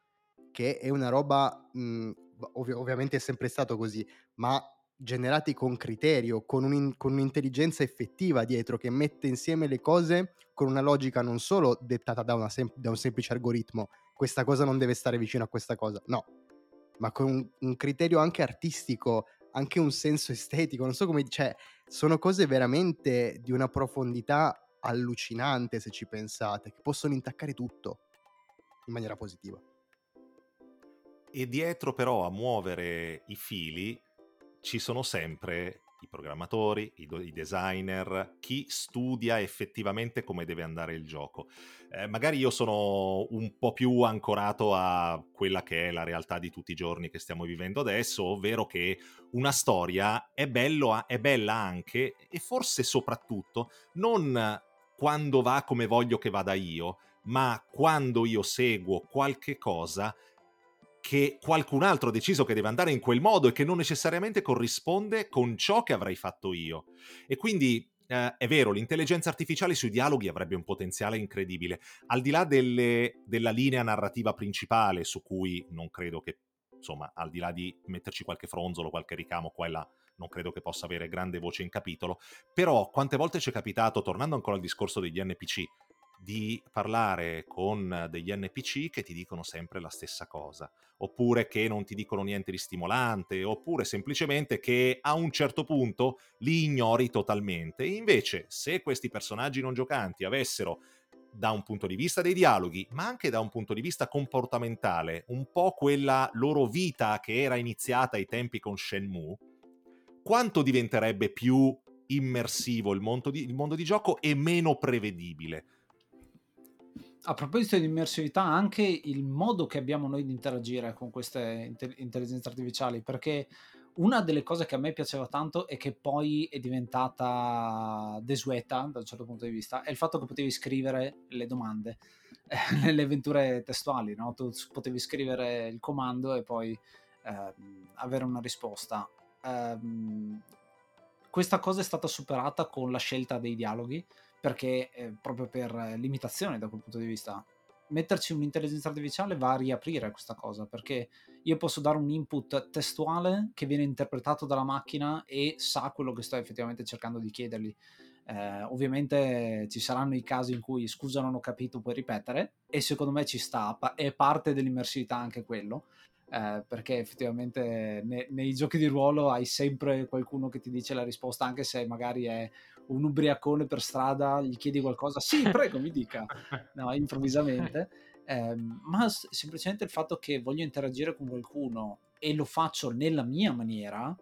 che è una roba, mh, ov- ovviamente è sempre stato così, ma generati con criterio, con, un, con, un'intelligenza effettiva dietro che mette insieme le cose con una logica non solo dettata da, sem- da un semplice algoritmo, questa cosa non deve stare vicino a questa cosa, no, ma con un, un criterio anche artistico, anche un senso estetico, non so come, cioè, sono cose veramente di una profondità allucinante se ci pensate, che possono intaccare tutto in maniera positiva. E dietro però a muovere i fili ci sono sempre i programmatori, i, i, designer, chi studia effettivamente come deve andare il gioco. Eh, magari io sono un po' più ancorato a quella che è la realtà di tutti i giorni che stiamo vivendo adesso, ovvero che una storia è, bello, è bella anche e forse soprattutto non quando va come voglio che vada io, ma quando io seguo qualche cosa che qualcun altro ha deciso che deve andare in quel modo e che non necessariamente corrisponde con ciò che avrei fatto io. E quindi eh, è vero, l'intelligenza artificiale sui dialoghi avrebbe un potenziale incredibile. Al di là delle, della linea narrativa principale, su cui non credo che, insomma, al di là di metterci qualche fronzolo, qualche ricamo qua e là, non credo che possa avere grande voce in capitolo. Però quante volte ci è capitato, tornando ancora al discorso degli NPC, di parlare con degli NPC che ti dicono sempre la stessa cosa, oppure che non ti dicono niente di stimolante, oppure semplicemente che a un certo punto li ignori totalmente. Invece, se questi personaggi non giocanti avessero da un punto di vista dei dialoghi, ma anche da un punto di vista comportamentale, un po' quella loro vita che era iniziata ai tempi con Shenmue, quanto diventerebbe più immersivo il mondo di, il mondo di gioco e meno prevedibile? A proposito di immersività, anche il modo che abbiamo noi di interagire con queste intelligenze artificiali, perché una delle cose che a me piaceva tanto e che poi è diventata desueta da un certo punto di vista è il fatto che potevi scrivere le domande eh, nelle avventure testuali, no? tu potevi scrivere il comando e poi eh, avere una risposta. Eh, questa cosa è stata superata con la scelta dei dialoghi perché eh, proprio per limitazione da quel punto di vista. Metterci un'intelligenza artificiale va a riaprire questa cosa perché io posso dare un input testuale che viene interpretato dalla macchina e sa quello che sto effettivamente cercando di chiedergli. Eh, ovviamente ci saranno i casi in cui scusa non ho capito puoi ripetere? E secondo me ci sta è parte dell'immersività anche quello eh, perché effettivamente ne, nei giochi di ruolo hai sempre qualcuno che ti dice la risposta anche se magari è un ubriacone per strada, gli chiedi qualcosa, sì, prego, mi dica, no, improvvisamente, eh, ma semplicemente il fatto che voglio interagire con qualcuno e lo faccio nella mia maniera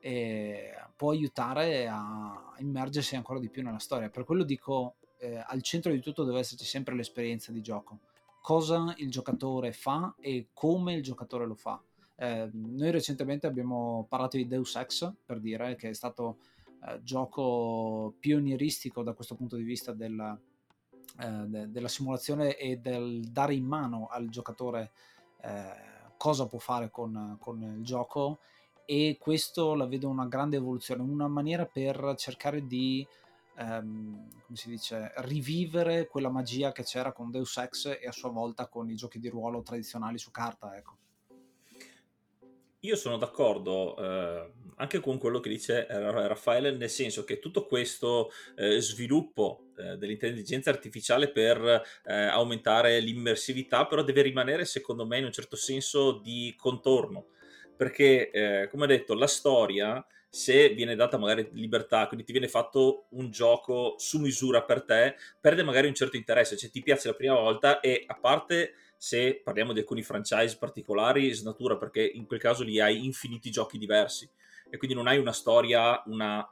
eh, può aiutare a immergersi ancora di più nella storia. Per quello dico, eh, al centro di tutto deve esserci sempre l'esperienza di gioco, cosa il giocatore fa e come il giocatore lo fa. Eh, noi recentemente abbiamo parlato di Deus Ex, per dire, che è stato eh, gioco pionieristico da questo punto di vista del, eh, de- della simulazione e del dare in mano al giocatore eh, cosa può fare con, con il gioco e questo la vedo una grande evoluzione, una maniera per cercare di ehm, come si dice, rivivere quella magia che c'era con Deus Ex e a sua volta con i giochi di ruolo tradizionali su carta, ecco. Io sono d'accordo eh, anche con quello che dice Raffaele, nel senso che tutto questo eh, sviluppo eh, dell'intelligenza artificiale per eh, aumentare l'immersività, però deve rimanere, secondo me, in un certo senso di contorno. Perché, eh, come detto, la storia, se viene data magari libertà, quindi ti viene fatto un gioco su misura per te, perde magari un certo interesse, cioè ti piace la prima volta e a parte se parliamo di alcuni franchise particolari, snatura perché in quel caso lì hai infiniti giochi diversi e quindi non hai una storia, una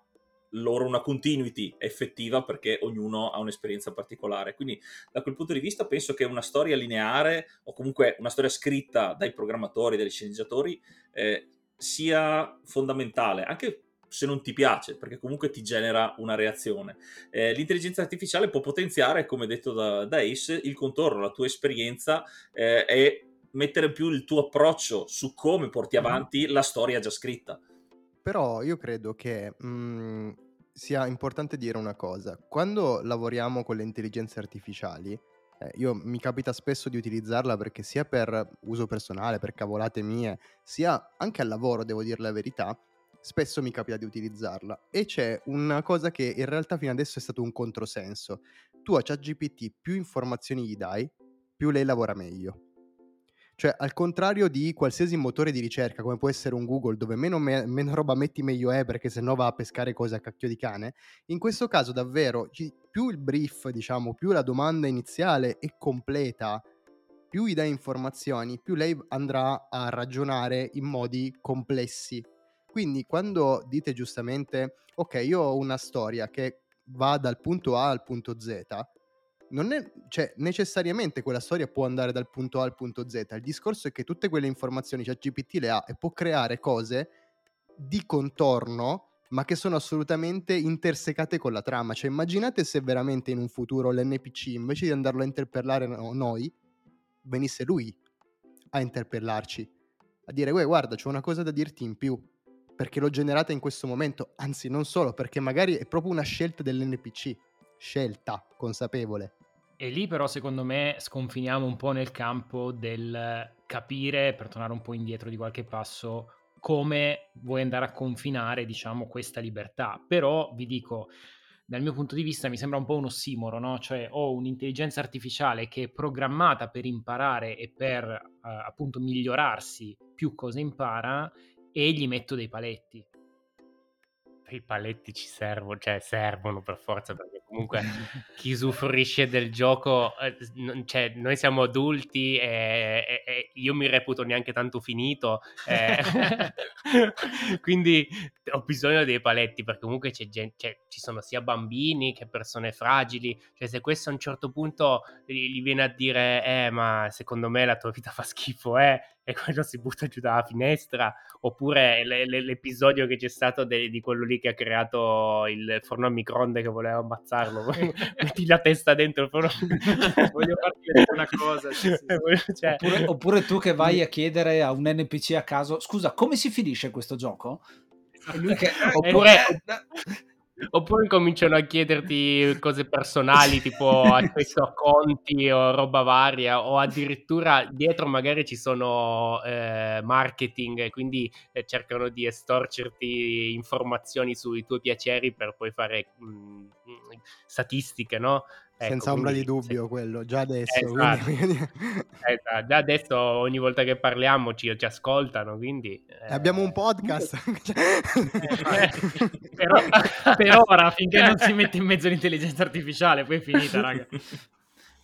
loro una continuity effettiva perché ognuno ha un'esperienza particolare. Quindi da quel punto di vista penso che una storia lineare o comunque una storia scritta dai programmatori, dagli sceneggiatori eh, sia fondamentale, anche se non ti piace, perché comunque ti genera una reazione. Eh, l'intelligenza artificiale può potenziare, come detto da, da Ace, il contorno, la tua esperienza eh, e mettere più il tuo approccio su come porti avanti la storia già scritta. Però io credo che mh, mhmm, sia importante dire una cosa. Quando lavoriamo con le intelligenze artificiali, eh, io mi capita spesso di utilizzarla perché sia per uso personale, per cavolate mie, sia anche al lavoro, devo dire la verità, spesso mi capita di utilizzarla. E c'è una cosa che in realtà fino adesso è stato un controsenso. Tu a ChatGPT più informazioni gli dai, più lei lavora meglio. Cioè, al contrario di qualsiasi motore di ricerca, come può essere un Google, dove meno, me- meno roba metti meglio è perché sennò va a pescare cose a cacchio di cane, in questo caso davvero, più il brief, diciamo, più la domanda iniziale è completa, più gli dai informazioni, più lei andrà a ragionare in modi complessi quindi quando dite giustamente, ok, io ho una storia che va dal punto A al punto Z, non è, cioè, necessariamente quella storia può andare dal punto A al punto Z. Il discorso è che tutte quelle informazioni, cioè GPT le ha e può creare cose di contorno, ma che sono assolutamente intersecate con la trama. Cioè, immaginate se veramente in un futuro l'NPC, invece di andarlo a interpellare no, noi, venisse lui a interpellarci, a dire, guarda, c'è una cosa da dirti in più perché l'ho generata in questo momento, anzi non solo, perché magari è proprio una scelta dell'NPC, scelta consapevole. E lì però secondo me sconfiniamo un po' nel campo del capire, per tornare un po' indietro di qualche passo, come vuoi andare a confinare, diciamo, questa libertà. Però vi dico, dal mio punto di vista mi sembra un po' un ossimoro, no? Cioè ho un'intelligenza artificiale che è programmata per imparare e per eh, appunto migliorarsi più cosa impara e gli metto dei paletti. I paletti ci servono, cioè servono per forza perché comunque chi usufruisce del gioco, eh, cioè noi siamo adulti e, e, e, io mi reputo neanche tanto finito, eh, quindi ho bisogno dei paletti perché comunque c'è gente, cioè, ci sono sia bambini che persone fragili, cioè se questo a un certo punto gli, gli viene a dire eh ma secondo me la tua vita fa schifo, eh, e quello si butta giù dalla finestra, oppure le, le, l'episodio che c'è stato de, di quello lì che ha creato il forno a microonde che voleva ammazzarlo, metti la testa dentro il forno voglio farti una cosa, sì, sì. Cioè... Oppure, oppure, tu che vai a chiedere a un NPC a caso, scusa, come si finisce questo gioco? Che... oppure... Oppure cominciano a chiederti cose personali, tipo accesso a conti o roba varia, o addirittura dietro magari ci sono eh, marketing, quindi eh, cercano di estorcerti informazioni sui tuoi piaceri per poi fare mh, mm, statistiche, no? Ecco, Senza ombra di dubbio sì. quello, già adesso. Esatto. Quindi... esatto. Già adesso ogni volta che parliamo ci, ci ascoltano, quindi... Eh... Abbiamo un podcast. eh, però, per ora, finché non si mette in mezzo l'intelligenza artificiale, poi è finita, raga.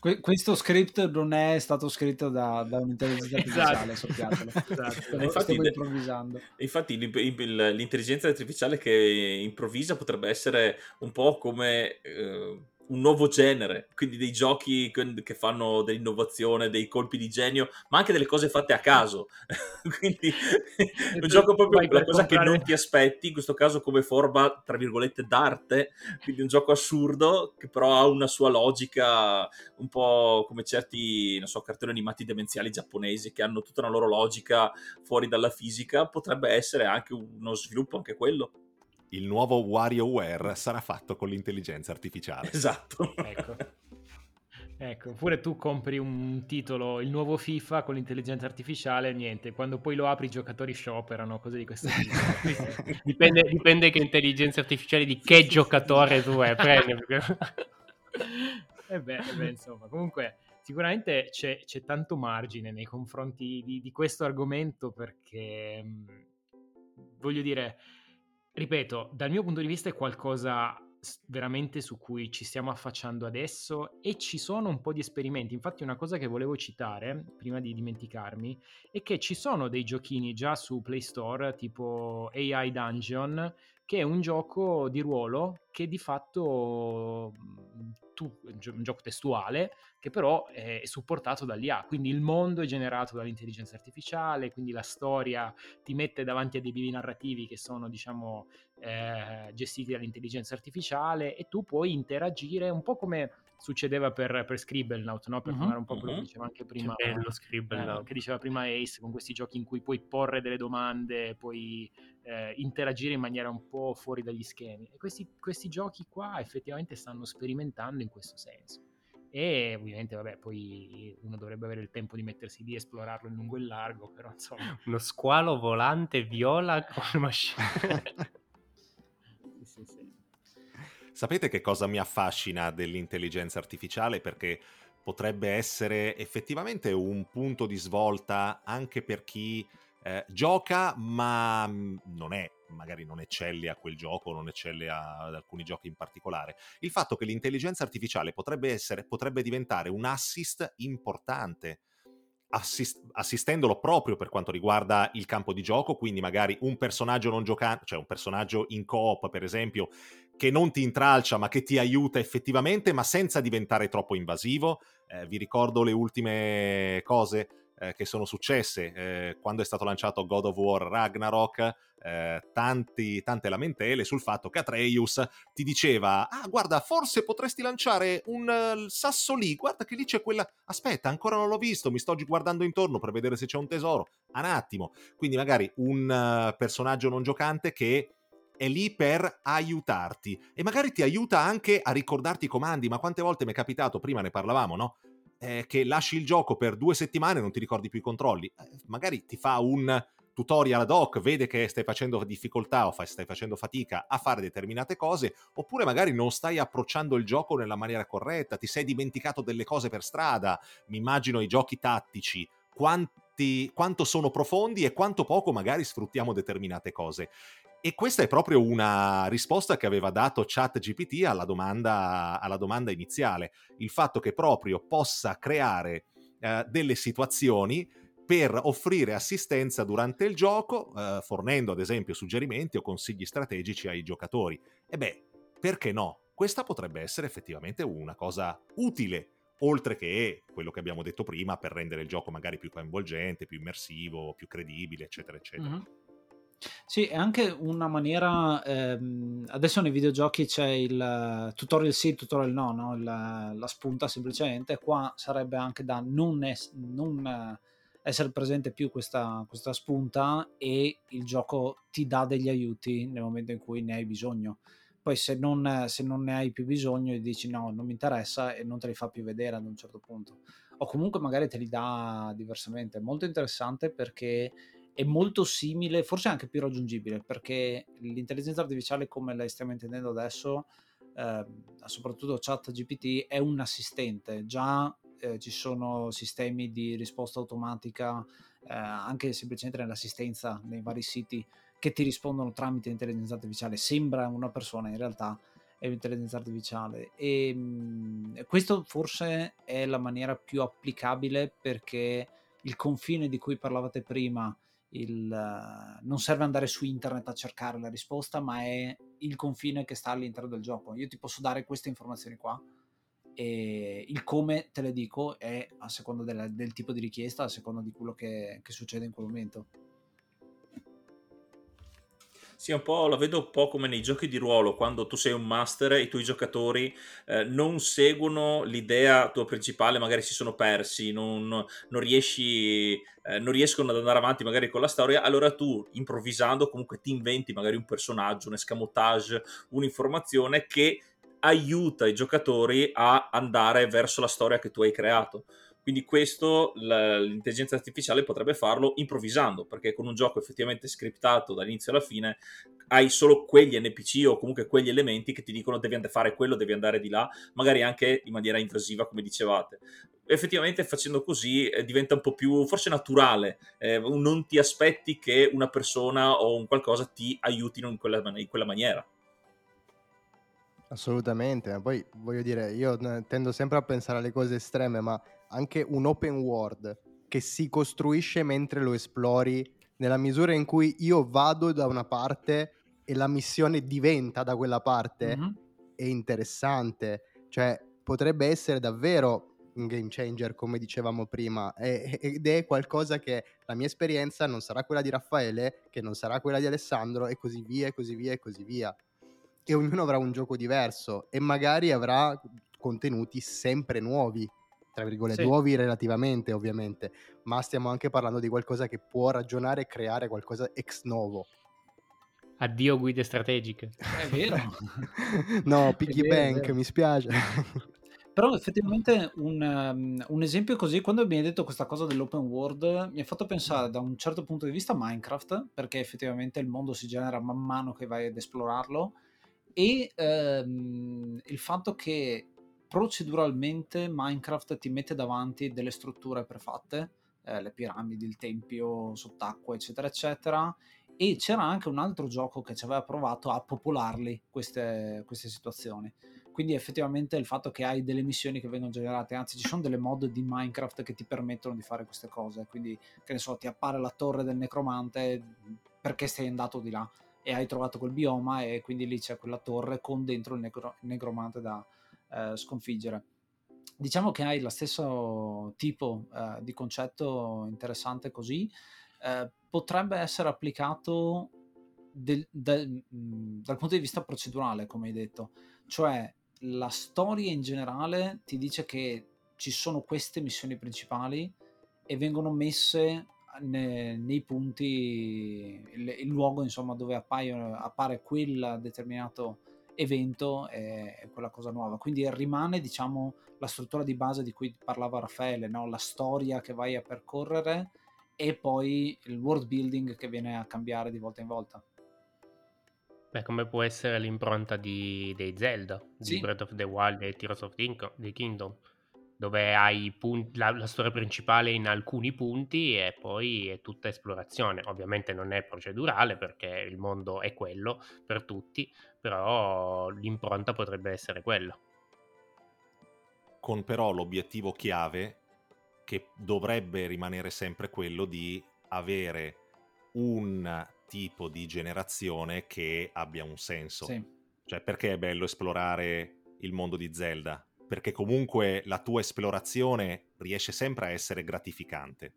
Que- questo script non è stato scritto da, da un'intelligenza artificiale, esatto. sappiatelo. Esatto. infatti, improvvisando. Infatti l'intelligenza artificiale che improvvisa potrebbe essere un po' come... Eh un nuovo genere, quindi dei giochi che fanno dell'innovazione, dei colpi di genio, ma anche delle cose fatte a caso. quindi un gioco proprio la cosa comprare... che non ti aspetti, in questo caso come forma, tra virgolette, d'arte, quindi un gioco assurdo che però ha una sua logica un po' come certi, non so, cartoni animati demenziali giapponesi che hanno tutta una loro logica fuori dalla fisica, potrebbe essere anche uno sviluppo anche quello il nuovo WarioWare sarà fatto con l'intelligenza artificiale. Esatto. ecco. Ecco, oppure tu compri un titolo, il nuovo FIFA con l'intelligenza artificiale, niente, quando poi lo apri i giocatori scioperano, cose di questo tipo. dipende, dipende, che intelligenza artificiale di che giocatore tu è, prendi. E beh, e beh, insomma, comunque sicuramente c'è, c'è, tanto margine nei confronti di, di questo argomento perché, voglio dire, ripeto, dal mio punto di vista è qualcosa veramente su cui ci stiamo affacciando adesso e ci sono un po' di esperimenti. Infatti una cosa che volevo citare, prima di dimenticarmi, è che ci sono dei giochini già su Play Store, tipo AI Dungeon, che è un gioco di ruolo che di fatto tu, un gioco testuale che però è supportato dall'IA, quindi il mondo è generato dall'intelligenza artificiale, quindi la storia ti mette davanti a dei bivi narrativi che sono diciamo eh, gestiti dall'intelligenza artificiale e tu puoi interagire un po' come succedeva per, per Scribblenaut, no? per tornare un po' quello che diceva anche prima, che, bello, eh, che diceva prima Ace, con questi giochi in cui puoi porre delle domande, puoi eh, interagire in maniera un po' fuori dagli schemi. E questi, questi giochi qua effettivamente stanno sperimentando in questo senso. E ovviamente, vabbè, poi uno dovrebbe avere il tempo di mettersi lì e esplorarlo in lungo e largo, però insomma... Uno squalo volante viola con macchina. sì, sì, sì. Sapete che cosa mi affascina dell'intelligenza artificiale? Perché potrebbe essere effettivamente un punto di svolta anche per chi eh, gioca ma mm, non è magari non eccelle a quel gioco, non eccelle ad alcuni giochi in particolare. Il fatto che l'intelligenza artificiale potrebbe, essere, potrebbe diventare un assist importante, assist, assistendolo proprio per quanto riguarda il campo di gioco, quindi magari un personaggio non giocante, cioè un personaggio in coop, per esempio, che non ti intralcia ma che ti aiuta effettivamente, ma senza diventare troppo invasivo. Eh, vi ricordo le ultime cose eh, che sono successe eh, quando è stato lanciato God of War Ragnarok, eh, tanti, tante lamentele sul fatto che Atreus ti diceva ah guarda forse potresti lanciare un uh, sasso lì, guarda che lì c'è quella, aspetta ancora non l'ho visto, mi sto guardando intorno per vedere se c'è un tesoro, un attimo, quindi magari un uh, personaggio non giocante che è lì per aiutarti. E magari ti aiuta anche a ricordarti i comandi, ma quante volte mi è capitato, prima ne parlavamo, no? Eh, che lasci il gioco per due settimane e non ti ricordi più i controlli. Eh, magari ti fa un tutorial ad hoc, vede che stai facendo difficoltà o stai facendo fatica a fare determinate cose, oppure magari non stai approcciando il gioco nella maniera corretta, ti sei dimenticato delle cose per strada. Mi immagino i giochi tattici, quanti, quanto sono profondi e quanto poco magari sfruttiamo determinate cose. E questa è proprio una risposta che aveva dato ChatGPT alla domanda, alla domanda iniziale, il fatto che proprio possa creare eh, delle situazioni per offrire assistenza durante il gioco, eh, fornendo ad esempio suggerimenti o consigli strategici ai giocatori. E beh, perché no? Questa potrebbe essere effettivamente una cosa utile, oltre che quello che abbiamo detto prima, per rendere il gioco magari più coinvolgente, più immersivo, più credibile, eccetera, eccetera. Mm-hmm. Sì, è anche una maniera, ehm, adesso nei videogiochi c'è il tutorial sì, il tutorial no, no? Il, la spunta semplicemente, qua sarebbe anche da non, es- non essere presente più questa, questa spunta e il gioco ti dà degli aiuti nel momento in cui ne hai bisogno. Poi se non, se non ne hai più bisogno e dici no, non mi interessa e non te li fa più vedere ad un certo punto. O comunque magari te li dà diversamente. È molto interessante perché è molto simile, forse anche più raggiungibile, perché l'intelligenza artificiale come la stiamo intendendo adesso, eh, soprattutto ChatGPT, è un assistente. Già eh, ci sono sistemi di risposta automatica, eh, anche semplicemente nell'assistenza nei vari siti, che ti rispondono tramite intelligenza artificiale. Sembra una persona, in realtà è un'intelligenza artificiale. E mh, questo forse è la maniera più applicabile perché il confine di cui parlavate prima il, non serve andare su internet a cercare la risposta, ma è il confine che sta all'interno del gioco. Io ti posso dare queste informazioni qua e il come, te le dico, è a seconda del, del tipo di richiesta, a seconda di quello che, che succede in quel momento. Sì, un po', la vedo un po' come nei giochi di ruolo, quando tu sei un master e i tuoi giocatori eh, non seguono l'idea tua principale, magari si sono persi, non, non, riesci, eh, non riescono ad andare avanti magari con la storia, allora tu improvvisando comunque ti inventi magari un personaggio, un escamotage, un'informazione che aiuta i giocatori a andare verso la storia che tu hai creato. Quindi questo l'intelligenza artificiale potrebbe farlo improvvisando, perché con un gioco effettivamente scriptato dall'inizio alla fine hai solo quegli NPC o comunque quegli elementi che ti dicono devi andare a fare quello, devi andare di là, magari anche in maniera invasiva come dicevate. Effettivamente facendo così eh, diventa un po' più forse naturale, eh, non ti aspetti che una persona o un qualcosa ti aiutino in quella, in quella maniera. Assolutamente, poi voglio dire, io tendo sempre a pensare alle cose estreme, ma anche un open world che si costruisce mentre lo esplori, nella misura in cui io vado da una parte e la missione diventa da quella parte, mm-hmm. è interessante. Cioè, potrebbe essere davvero un game changer, come dicevamo prima, ed è qualcosa che la mia esperienza non sarà quella di Raffaele, che non sarà quella di Alessandro, e così via, e così via, e così via. E ognuno avrà un gioco diverso e magari avrà contenuti sempre nuovi tra virgolette, sì. nuovi relativamente ovviamente, ma stiamo anche parlando di qualcosa che può ragionare e creare qualcosa ex novo. Addio guide strategiche. È vero. no, piggy vero, bank, mi spiace. Però effettivamente un, um, un, esempio così, quando mi hai detto questa cosa dell'open world, mi ha fatto pensare da un certo punto di vista a Minecraft, perché effettivamente il mondo si genera man mano che vai ad esplorarlo, e um, il fatto che proceduralmente Minecraft ti mette davanti delle strutture prefatte, eh, le piramidi, il tempio sott'acqua, eccetera, eccetera. E c'era anche un altro gioco che ci aveva provato a popolarli queste, queste situazioni. Quindi effettivamente il fatto che hai delle missioni che vengono generate, anzi ci sono delle mod di Minecraft che ti permettono di fare queste cose. Quindi, che ne so, ti appare la torre del necromante perché sei andato di là e hai trovato quel bioma e quindi lì c'è quella torre con dentro il, necro- il necromante da, eh, sconfiggere. Diciamo che hai lo stesso tipo eh, di concetto interessante così, eh, potrebbe essere applicato del, del, dal punto di vista procedurale, come hai detto, cioè la storia in generale ti dice che ci sono queste missioni principali e vengono messe ne, nei punti, il, il, luogo insomma dove appaiono, appare quel determinato evento è quella cosa nuova. Quindi rimane, diciamo, la struttura di base di cui parlava Raffaele, no? la storia che vai a percorrere e poi il world building che viene a cambiare di volta in volta. Beh, come può essere l'impronta di, dei Zelda, sì. di Breath of the Wild e Tears of the Kingdom, dove hai punti, la, la, storia principale in alcuni punti e poi è tutta esplorazione. Ovviamente non è procedurale perché il mondo è quello per tutti, però l'impronta potrebbe essere quella. Con però l'obiettivo chiave che dovrebbe rimanere sempre quello di avere un tipo di generazione che abbia un senso. Sì. Cioè, perché è bello esplorare il mondo di Zelda? Perché comunque la tua esplorazione riesce sempre a essere gratificante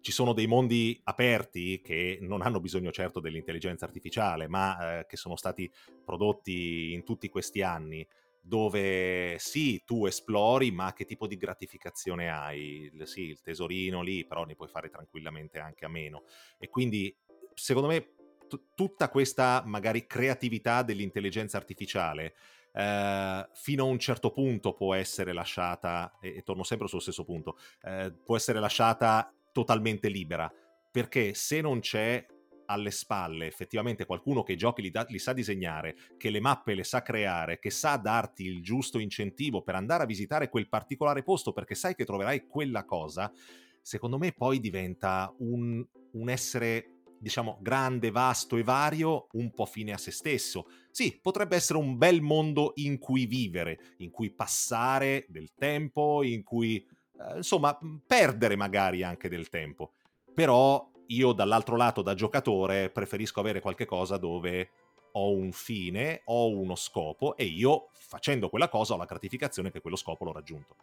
ci sono dei mondi aperti che non hanno bisogno certo dell'intelligenza artificiale, ma eh, che sono stati prodotti in tutti questi anni, dove sì, tu esplori, ma che tipo di gratificazione hai? Sì, il tesorino lì, però ne puoi fare tranquillamente anche a meno. E quindi, secondo me, t- tutta questa magari creatività dell'intelligenza artificiale Uh, fino a un certo punto può essere lasciata, e, e torno sempre sullo stesso punto, uh, può essere lasciata totalmente libera, perché se non c'è alle spalle effettivamente qualcuno che i giochi li, da, li, sa disegnare, che le mappe le sa creare, che sa darti il giusto incentivo per andare a visitare quel particolare posto perché sai che troverai quella cosa, secondo me poi diventa un, un essere diciamo grande, vasto e vario, un po' fine a se stesso. Sì, potrebbe essere un bel mondo in cui vivere, in cui passare del tempo, in cui eh, insomma, perdere magari anche del tempo. Però io dall'altro lato, da giocatore, preferisco avere qualche cosa dove ho un fine, ho uno scopo e io facendo quella cosa ho la gratificazione che quello scopo l'ho raggiunto.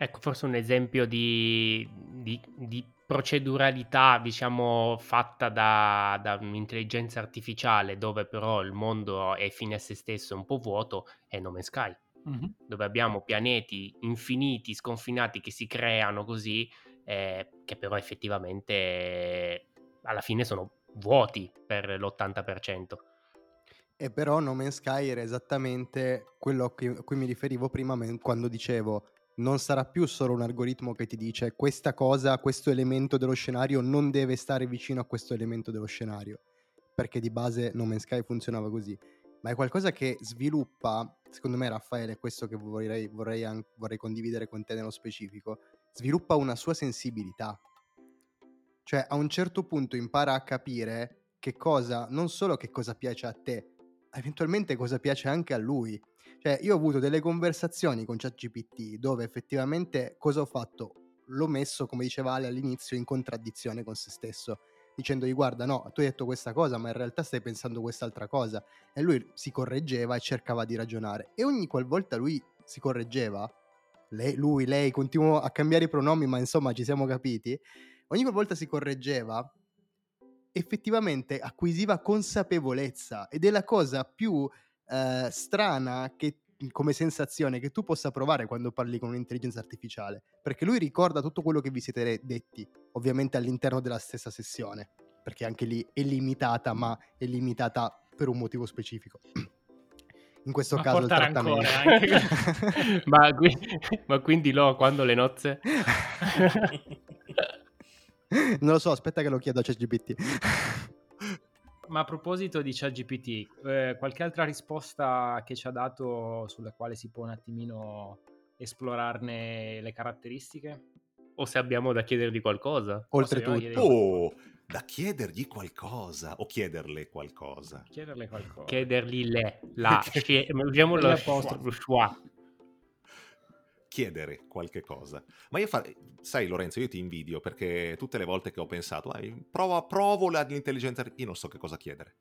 Ecco, forse un esempio di, di, di proceduralità, diciamo, fatta da, da, un'intelligenza artificiale, dove però il mondo è fine a se stesso, un po' vuoto, è No Man's Sky, mm-hmm. dove abbiamo pianeti infiniti, sconfinati, che si creano così, eh, che però effettivamente alla fine sono vuoti per l'80%. E però No Man's Sky era esattamente quello a cui mi riferivo prima quando dicevo non sarà più solo un algoritmo che ti dice questa cosa, questo elemento dello scenario non deve stare vicino a questo elemento dello scenario, perché di base No Man's Sky funzionava così, ma è qualcosa che sviluppa, secondo me Raffaele, questo che vorrei, vorrei, vorrei condividere con te nello specifico, sviluppa una sua sensibilità. Cioè a un certo punto impara a capire che cosa, non solo che cosa piace a te, eventualmente cosa piace anche a lui. Cioè, io ho avuto delle conversazioni con ChatGPT dove effettivamente cosa ho fatto? L'ho messo, come diceva Ale all'inizio, in contraddizione con se stesso, dicendogli guarda no, tu hai detto questa cosa, ma in realtà stai pensando quest'altra cosa. E lui si correggeva e cercava di ragionare. E ogni qualvolta lui si correggeva, lei, lui, lei, continuo a cambiare i pronomi, ma insomma ci siamo capiti, ogni qualvolta si correggeva, effettivamente acquisiva consapevolezza ed è la cosa più eh, strana che, come sensazione che tu possa provare quando parli con un'intelligenza artificiale, perché lui ricorda tutto quello che vi siete detti, ovviamente all'interno della stessa sessione, perché anche lì è limitata, ma è limitata per un motivo specifico. In questo ma caso il trattamento. ma, ma, quindi lo quando le nozze? non lo so, aspetta che lo chiedo a ChatGPT. Ma a proposito di ChatGPT, eh, qualche altra risposta che ci ha dato sulla quale si può un attimino esplorarne le caratteristiche? O se abbiamo da chiedergli qualcosa? Oltretutto. Oh, da chiedergli qualcosa o chiederle qualcosa. Chiederle qualcosa. Chiedergli le, la, usiamo lo schwa chiedere qualche cosa. Ma io fa... sai Lorenzo, io ti invidio perché tutte le volte che ho pensato, ah, provo, provo l'intelligenza, io non so che cosa chiedere.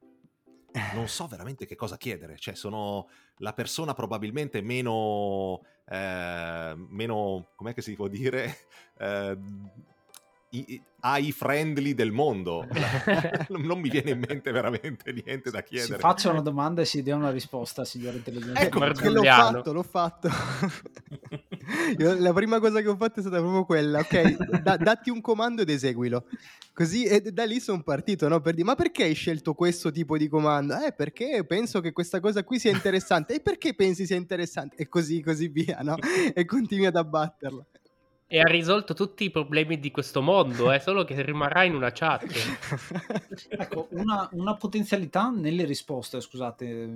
Non so veramente che cosa chiedere, cioè sono la persona probabilmente meno, eh, meno, com'è che si può dire, eh, AI friendly del mondo. non mi viene in mente veramente niente da chiedere. Si faccia una domanda e si dia una risposta, signore intelligente. Ecco, perché l'ho fatto, l'ho fatto. Io, la prima cosa che ho fatto è stata proprio quella, ok, da, datti un comando ed eseguilo. Così, e da lì sono partito, no? Per dire, ma perché hai scelto questo tipo di comando? Eh, perché penso che questa cosa qui sia interessante. E perché pensi sia interessante? E così, così via, no? E continui ad abbatterla e ha risolto tutti i problemi di questo mondo, eh, solo che rimarrà in una chat. ecco, una, una, potenzialità nelle risposte, scusate,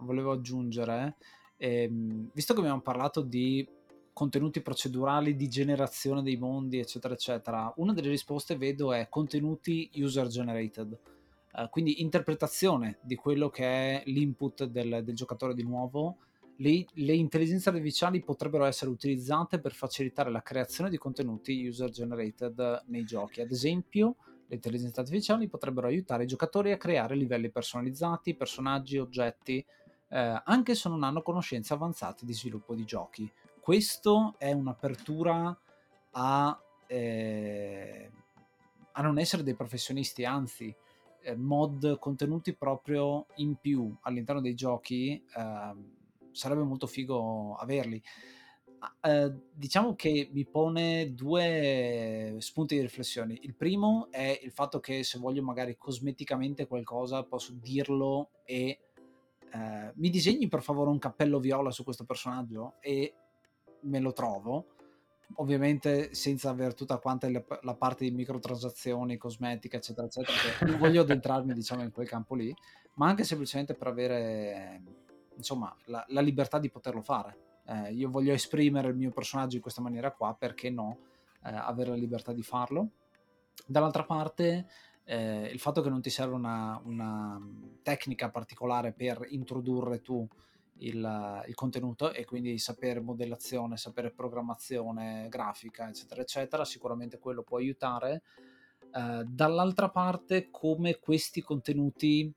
volevo aggiungere, eh, visto che abbiamo parlato di contenuti procedurali, di generazione dei mondi, eccetera, eccetera, una delle risposte vedo è contenuti user generated. Uh, quindi interpretazione di quello che è l'input del, del giocatore di nuovo le, le, intelligenze artificiali potrebbero essere utilizzate per facilitare la creazione di contenuti user generated nei giochi. Ad esempio, le intelligenze artificiali potrebbero aiutare i giocatori a creare livelli personalizzati, personaggi, oggetti, eh, anche se non hanno conoscenze avanzate di sviluppo di giochi. Questo è un'apertura a, eh, a non essere dei professionisti, anzi, eh, mod contenuti proprio in più all'interno dei giochi. Sarebbe molto figo averli. Eh, diciamo che mi pone due spunti di riflessione. Il primo è il fatto che se voglio magari cosmeticamente qualcosa posso dirlo e eh, mi disegni per favore un cappello viola su questo personaggio e me lo trovo. Ovviamente senza avere tutta quanta la, la parte di microtransazioni, cosmetica, eccetera, eccetera. non voglio addentrarmi diciamo in quel campo lì, ma anche semplicemente per avere insomma, la, la libertà di poterlo fare. Eh, io voglio esprimere il mio personaggio in questa maniera qua, perché no? Eh, avere la libertà di farlo. Dall'altra parte, eh, il fatto che non ti serve una, una, tecnica particolare per introdurre tu il, il, contenuto e quindi sapere modellazione, sapere programmazione grafica, eccetera, eccetera, sicuramente quello può aiutare. Uh, dall'altra parte, come questi contenuti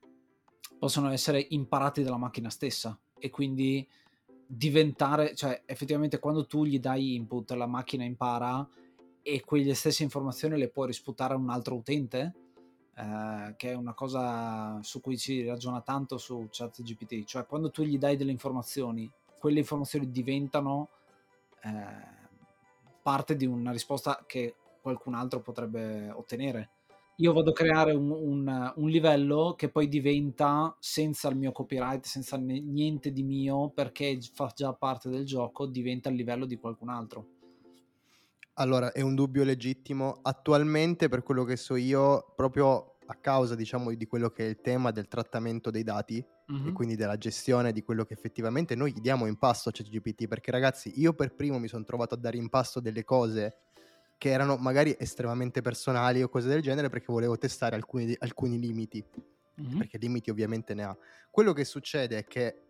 possono essere imparati dalla macchina stessa e quindi diventare, cioè effettivamente quando tu gli dai input la macchina impara e quelle stesse informazioni le puoi risputare a un altro utente, eh, che è una cosa su cui si ragiona tanto su ChatGPT, cioè quando tu gli dai delle informazioni, quelle informazioni diventano eh, parte di una risposta che qualcun altro potrebbe ottenere. Io vado a creare un, un, un livello che poi diventa senza il mio copyright, senza niente di mio, perché fa già parte del gioco, diventa il livello di qualcun altro. Allora, è un dubbio legittimo. Attualmente, per quello che so io, proprio a causa, diciamo, di quello che è il tema del trattamento dei dati mm-hmm. e quindi della gestione di quello che effettivamente noi gli diamo in pasto a ChatGPT, perché ragazzi, io per primo mi sono trovato a dare in pasto delle cose che erano magari estremamente personali o cose del genere perché volevo testare alcuni, alcuni limiti, mm-hmm. perché limiti ovviamente ne ha. Quello che succede è che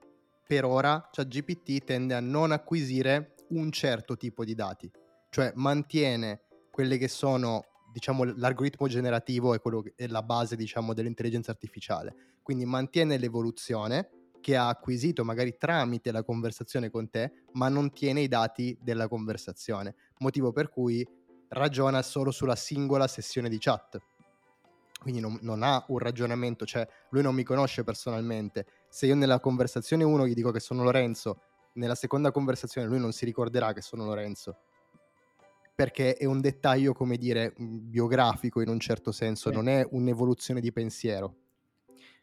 per ora ChatGPT tende a non acquisire un certo tipo di dati, cioè mantiene quelle che sono diciamo, l'algoritmo generativo è, quello che è la base diciamo, dell'intelligenza artificiale. Quindi mantiene l'evoluzione che ha acquisito magari tramite la conversazione con te, ma non tiene i dati della conversazione, motivo per cui ragiona solo sulla singola sessione di chat. Quindi non, non ha un ragionamento, cioè lui non mi conosce personalmente. Se io nella conversazione 1 gli dico che sono Lorenzo, nella seconda conversazione lui non si ricorderà che sono Lorenzo perché è un dettaglio, come dire, biografico in un certo senso, non è un'evoluzione di pensiero.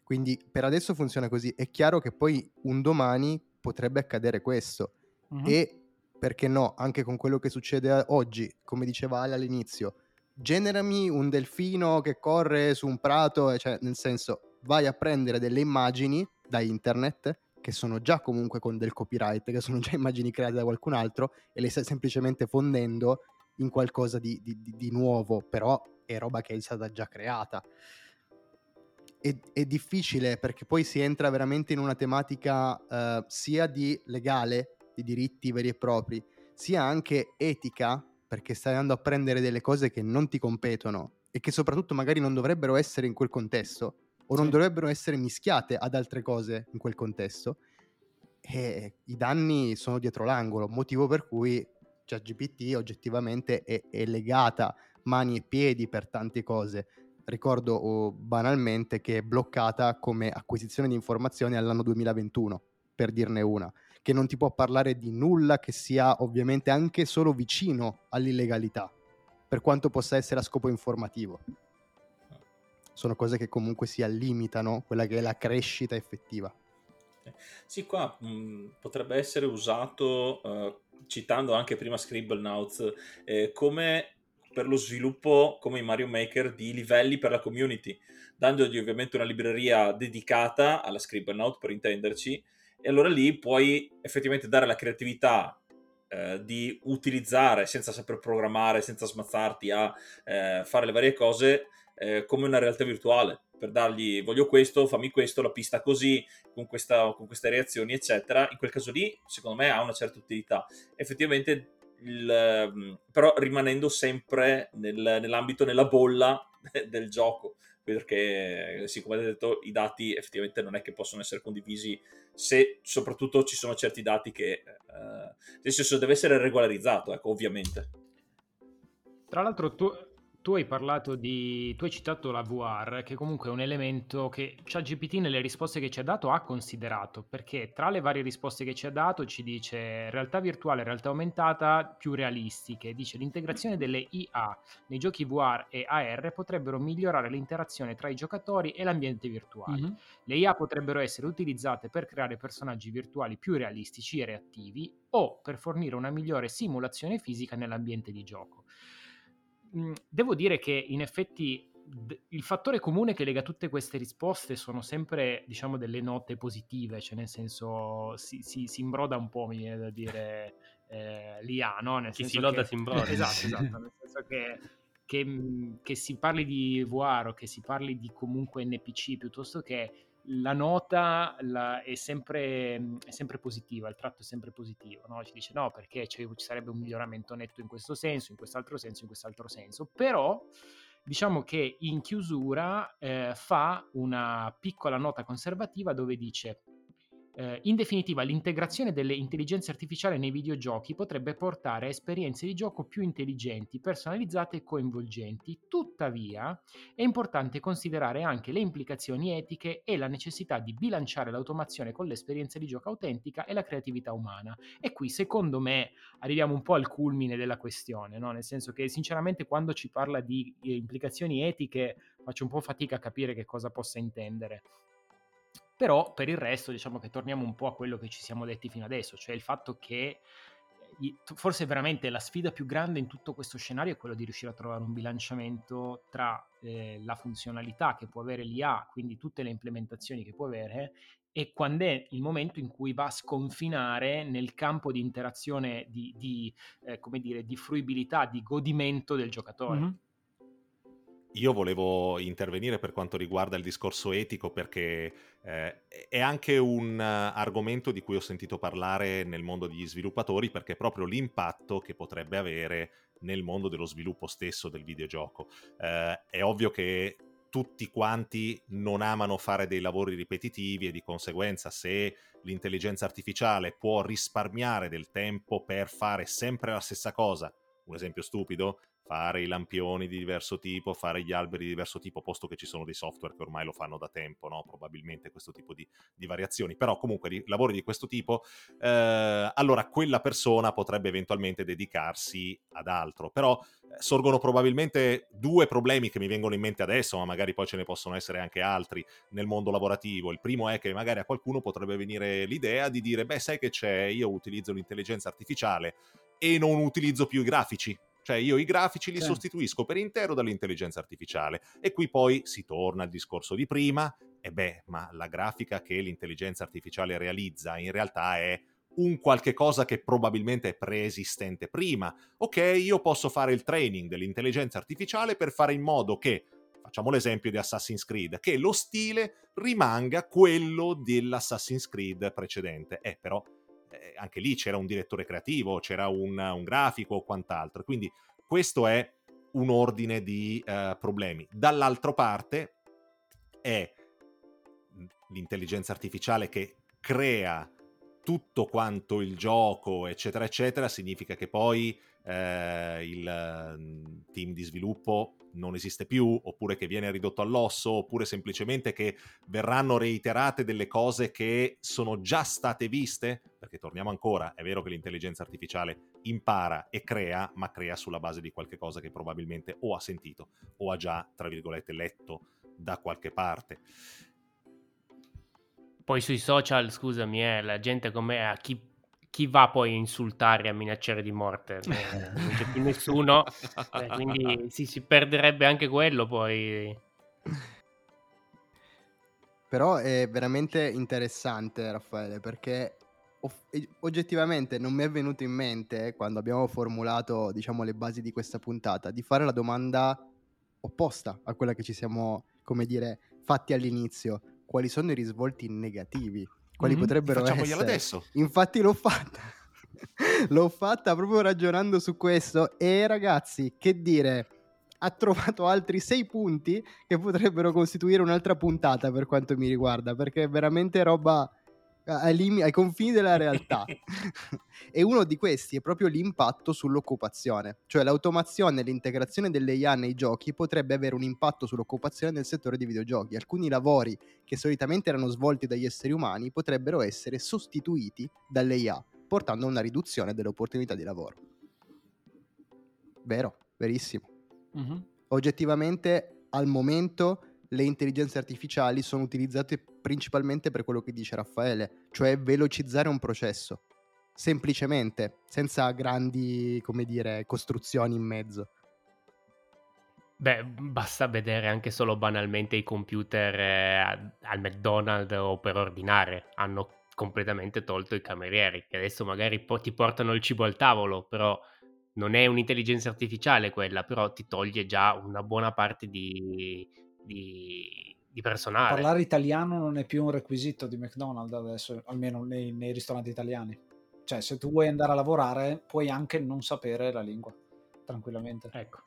Quindi per adesso funziona così. È chiaro che poi un domani potrebbe accadere questo. Uh-huh. E perché no, anche con quello che succede oggi, come diceva Ale all'inizio, generami un delfino che corre su un prato, cioè nel senso vai a prendere delle immagini da internet che sono già comunque con del copyright, che sono già immagini create da qualcun altro e le stai semplicemente fondendo in qualcosa di, di, di nuovo, però è roba che è stata già creata. È, è, difficile perché poi si entra veramente in una tematica uh, sia di legale, di diritti veri e propri, sia anche etica, perché stai andando a prendere delle cose che non ti competono e che soprattutto magari non dovrebbero essere in quel contesto o sì. non dovrebbero essere mischiate ad altre cose in quel contesto. E i danni sono dietro l'angolo, motivo per cui ChatGPT oggettivamente è, è, legata mani e piedi per tante cose. Ricordo oh, banalmente che è bloccata come acquisizione di informazioni all'anno 2021, per dirne una, che non ti può parlare di nulla che sia ovviamente anche solo vicino all'illegalità, per quanto possa essere a scopo informativo. Sono cose che comunque si limitano quella che è la crescita effettiva. Sì, qua mh, potrebbe essere usato uh, citando anche prima Scribblenauts, eh, come per lo sviluppo, come in Mario Maker, di livelli per la community, dandogli ovviamente una libreria dedicata alla Scribblenaut, per intenderci, e allora lì puoi effettivamente dare la creatività eh, di utilizzare, senza saper programmare, senza smazzarti a eh, fare le varie cose, eh, come una realtà virtuale per dargli voglio questo, fammi questo, la pista così, con, questa, con queste reazioni, eccetera. In quel caso lì, secondo me, ha una certa utilità. Effettivamente, il, ehm, però rimanendo sempre nel, nell'ambito, nella bolla del gioco perché sì, come avete detto i dati effettivamente non è che possono essere condivisi se soprattutto ci sono certi dati che eh, nel senso deve essere regolarizzato ecco ovviamente. Tra l'altro tu tu hai parlato di. Tu hai citato la VR, che comunque è un elemento che ChatGPT nelle risposte che ci ha dato ha considerato, perché tra le varie risposte che ci ha dato ci dice realtà virtuale, realtà aumentata più realistiche. Dice l'integrazione delle IA nei giochi VR e AR potrebbero migliorare l'interazione tra i giocatori e l'ambiente virtuale. Mm-hmm. Le IA potrebbero essere utilizzate per creare personaggi virtuali più realistici e reattivi o per fornire una migliore simulazione fisica nell'ambiente di gioco. Mhmm, devo dire che in effetti d- il fattore comune che lega tutte queste risposte sono sempre, diciamo, delle note positive, cioè nel senso si, si, si imbroda un po', mi viene da dire, eh, l'IA, no? Nel Chi si loda che... si imbroda. Esatto, esatto, nel senso che, che, mhmm, che, si parli di VR o che si parli di comunque NPC piuttosto che la nota la, è, sempre, è, sempre, positiva, il tratto è sempre positivo, no? ci dice no perché ci sarebbe un miglioramento netto in questo senso, in quest'altro senso, in quest'altro senso, però diciamo che in chiusura eh, fa una piccola nota conservativa dove dice eh, in definitiva, l'integrazione delle intelligenze artificiali nei videogiochi potrebbe portare a esperienze di gioco più intelligenti, personalizzate e coinvolgenti. Tuttavia, è importante considerare anche le implicazioni etiche e la necessità di bilanciare l'automazione con l'esperienza di gioco autentica e la creatività umana. E qui, secondo me, arriviamo un po' al culmine della questione, no? nel senso che sinceramente quando ci parla di eh, implicazioni etiche faccio un po' fatica a capire che cosa possa intendere. Però per il resto diciamo che torniamo un po' a quello che ci siamo detti fino adesso, cioè il fatto che forse veramente la sfida più grande in tutto questo scenario è quello di riuscire a trovare un bilanciamento tra eh, la funzionalità che può avere l'IA, quindi tutte le implementazioni che può avere, e quando è il momento in cui va a sconfinare nel campo di interazione, di, di, eh, come dire, di fruibilità, di godimento del giocatore. Mm-hmm. Io volevo intervenire per quanto riguarda il discorso etico perché eh, è anche un argomento di cui ho sentito parlare nel mondo degli sviluppatori perché è proprio l'impatto che potrebbe avere nel mondo dello sviluppo stesso del videogioco. Eh, è ovvio che tutti quanti non amano fare dei lavori ripetitivi e di conseguenza se l'intelligenza artificiale può risparmiare del tempo per fare sempre la stessa cosa, un esempio stupido, fare i lampioni di diverso tipo, fare gli alberi di diverso tipo, posto che ci sono dei software che ormai lo fanno da tempo, no? probabilmente questo tipo di, di variazioni, però comunque lavori di questo tipo, eh, allora quella persona potrebbe eventualmente dedicarsi ad altro, però eh, sorgono probabilmente due problemi che mi vengono in mente adesso, ma magari poi ce ne possono essere anche altri nel mondo lavorativo. Il primo è che magari a qualcuno potrebbe venire l'idea di dire, beh sai che c'è, io utilizzo l'intelligenza artificiale e non utilizzo più i grafici, cioè io i grafici li sì. sostituisco per intero dall'intelligenza artificiale. E qui poi si torna al discorso di prima, e beh, ma la grafica che l'intelligenza artificiale realizza in realtà è un qualche cosa che probabilmente è preesistente prima. Ok, io posso fare il training dell'intelligenza artificiale per fare in modo che facciamo l'esempio di Assassin's Creed, che lo stile rimanga quello dell'Assassin's Creed precedente. Eh, però eh, anche lì c'era un direttore creativo, c'era un, un grafico o quant'altro. Quindi questo è un ordine di uh, problemi. Dall'altra parte è l'intelligenza artificiale che crea tutto quanto il gioco, eccetera, eccetera, significa che poi eh, il team di sviluppo non esiste più, oppure che viene ridotto all'osso, oppure semplicemente che verranno reiterate delle cose che sono già state viste, perché torniamo ancora, è vero che l'intelligenza artificiale impara e crea, ma crea sulla base di qualche cosa che probabilmente o ha sentito o ha già, tra virgolette, letto da qualche parte. Poi sui social, scusami, eh, la gente come a chi chi va poi a insultare e a minacciare di morte? Eh, non c'è più nessuno, eh, quindi sì, si perderebbe anche quello poi. Però è veramente interessante, Raffaele, perché oggettivamente non mi è venuto in mente quando abbiamo formulato, diciamo, le basi di questa puntata, di fare la domanda opposta a quella che ci siamo, come dire, fatti all'inizio. Quali sono i risvolti negativi quali mm-hmm. potrebbero Facciamoglielo essere. adesso. Infatti l'ho fatta. l'ho fatta proprio ragionando su questo e ragazzi, che dire, ha trovato altri sei punti che potrebbero costituire un'altra puntata per quanto mi riguarda, perché è veramente roba ai, lim- ai confini della realtà. e uno di questi è proprio l'impatto sull'occupazione, cioè l'automazione e l'integrazione delle IA nei giochi potrebbe avere un impatto sull'occupazione nel settore dei videogiochi. Alcuni lavori che solitamente erano svolti dagli esseri umani potrebbero essere sostituiti dalle IA, portando a una riduzione delle opportunità di lavoro. Vero, verissimo. Mm-hmm. Oggettivamente al momento le intelligenze artificiali sono utilizzate principalmente per quello che dice Raffaele, cioè velocizzare un processo, semplicemente, senza grandi, come dire, costruzioni in mezzo. Beh, basta vedere anche solo banalmente i computer eh, al McDonald's o per ordinare, hanno completamente tolto i camerieri, che adesso magari po- ti portano il cibo al tavolo, però non è un'intelligenza artificiale quella, però ti toglie già una buona parte di, di, di personale. Parlare italiano non è più un requisito di McDonald's adesso, almeno nei, nei ristoranti italiani. Cioè, se tu vuoi andare a lavorare, puoi anche non sapere la lingua, tranquillamente. Ecco.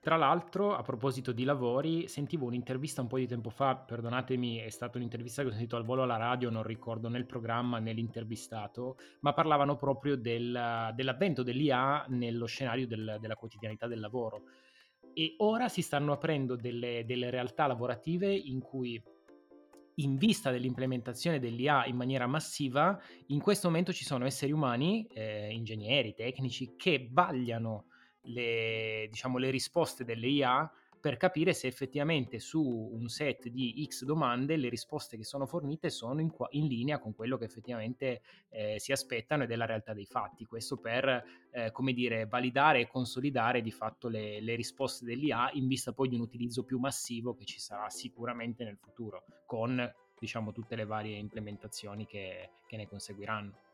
Tra l'altro, a proposito di lavori, sentivo un'intervista un po' di tempo fa, perdonatemi, è stata un'intervista che ho sentito al volo alla radio, non ricordo né il programma né l'intervistato, ma parlavano proprio del, dell'avvento dell'IA nello scenario del, della quotidianità del lavoro. E ora si stanno aprendo delle, delle realtà lavorative in cui in vista dell'implementazione dell'IA in maniera massiva, in questo momento ci sono esseri umani, eh, ingegneri, tecnici, che vagliano le, diciamo, le risposte delle IA per capire se effettivamente su un set di X domande le risposte che sono fornite sono in, in linea con quello che effettivamente eh, si aspettano ed è la realtà dei fatti. Questo per, eh, come dire, validare e consolidare di fatto le, le risposte dell'IA in vista poi di un utilizzo più massivo che ci sarà sicuramente nel futuro, con diciamo tutte le varie implementazioni che, che ne conseguiranno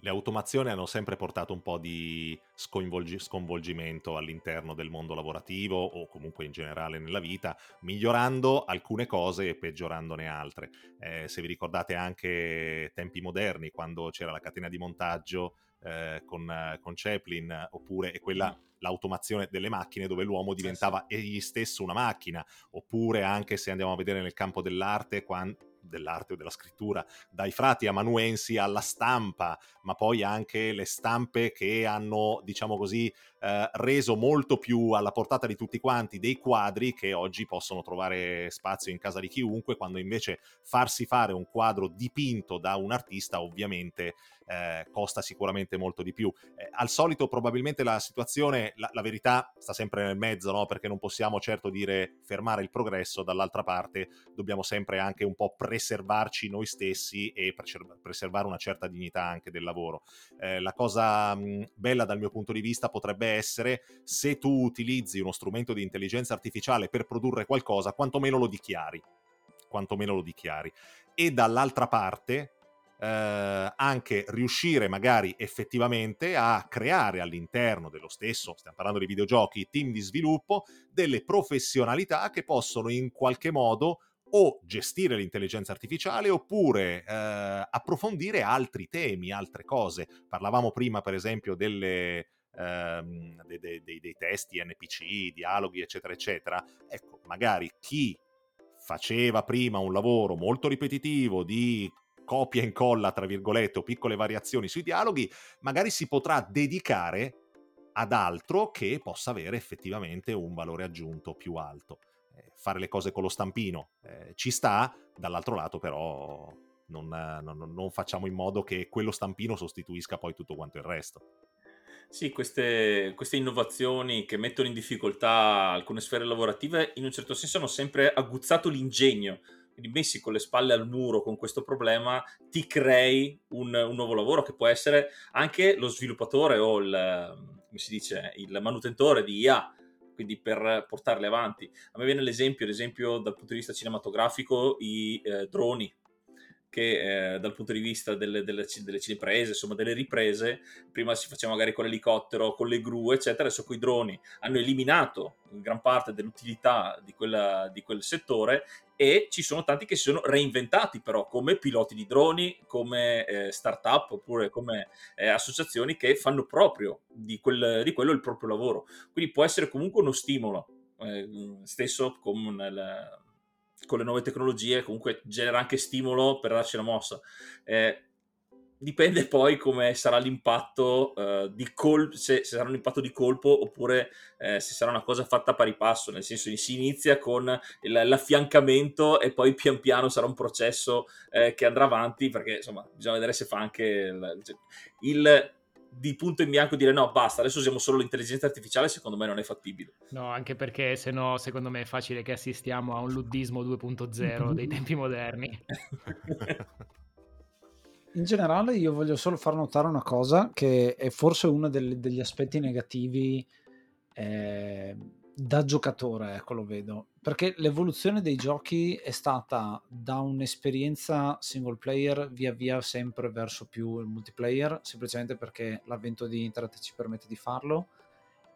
le automazioni hanno sempre portato un po' di sconvolgi- sconvolgimento all'interno del mondo lavorativo o comunque in generale nella vita, migliorando alcune cose e peggiorandone altre. Eh, se vi ricordate anche tempi moderni, quando c'era la catena di montaggio eh, con, con, Chaplin, oppure quella, mm. l'automazione delle macchine dove l'uomo diventava egli stesso una macchina, oppure anche se andiamo a vedere nel campo dell'arte, quando dell'arte o della scrittura, dai frati amanuensi alla stampa, ma poi anche le stampe che hanno, diciamo così, eh, reso molto più alla portata di tutti quanti dei quadri che oggi possono trovare spazio in casa di chiunque, quando invece farsi fare un quadro dipinto da un artista ovviamente eh, costa sicuramente molto di più. Eh, al solito probabilmente la situazione, la, la verità sta sempre nel mezzo, no? perché non possiamo certo dire fermare il progresso, dall'altra parte dobbiamo sempre anche un po' preservarci noi stessi e preservare una certa dignità anche del lavoro. Eh, la cosa mh, bella dal mio punto di vista potrebbe essere se tu utilizzi uno strumento di intelligenza artificiale per produrre qualcosa, quantomeno lo dichiari. Quantomeno lo dichiari. E dall'altra parte, eh, anche riuscire magari effettivamente a creare all'interno dello stesso, stiamo parlando di videogiochi, team di sviluppo, delle professionalità che possono in qualche modo o gestire l'intelligenza artificiale oppure eh, approfondire altri temi, altre cose. Parlavamo prima per esempio delle, ehm, dei, dei, dei, testi NPC, dialoghi eccetera eccetera. Ecco, magari chi faceva prima un lavoro molto ripetitivo di copia e incolla, tra virgolette, o piccole variazioni sui dialoghi, magari si potrà dedicare ad altro che possa avere effettivamente un valore aggiunto più alto. Eh, fare le cose con lo stampino eh, ci sta, dall'altro lato però non, non, non facciamo in modo che quello stampino sostituisca poi tutto quanto il resto. Sì, queste, queste, innovazioni che mettono in difficoltà alcune sfere lavorative in un certo senso hanno sempre aguzzato l'ingegno quindi messi con le spalle al muro con questo problema, ti crei un, un nuovo lavoro che può essere anche lo sviluppatore o il, dice, il manutentore di IA, quindi per portarle avanti. A me viene l'esempio, ad esempio, dal punto di vista cinematografico, i eh, droni che eh, dal punto di vista delle, delle, delle cineprese, insomma delle riprese, prima si faceva magari con l'elicottero, con le gru, eccetera, adesso con i droni hanno eliminato gran parte dell'utilità di, quella, di quel settore e ci sono tanti che si sono reinventati però come piloti di droni, come eh, start-up oppure come eh, associazioni che fanno proprio di, quel, di, quello il proprio lavoro. Quindi può essere comunque uno stimolo, eh, stesso come nel, con le nuove tecnologie comunque genera anche stimolo per darci la mossa. Eh, dipende poi come sarà l'impatto uh, di colpo, se, se, sarà un impatto di colpo oppure eh, se sarà una cosa fatta a pari passo, nel senso che si inizia con il, l'affiancamento e poi pian piano sarà un processo eh, che andrà avanti perché insomma bisogna vedere se fa anche il, il di punto in bianco dire no, basta, adesso usiamo solo l'intelligenza artificiale, secondo me non è fattibile. No, anche perché se no, secondo me è facile che assistiamo a un luddismo 2.0 dei tempi moderni. In generale io voglio solo far notare una cosa che è forse uno degli, degli aspetti negativi eh, da giocatore, ecco lo vedo, perché l'evoluzione dei giochi è stata da un'esperienza single player via via sempre verso più il multiplayer, semplicemente perché l'avvento di internet ci permette di farlo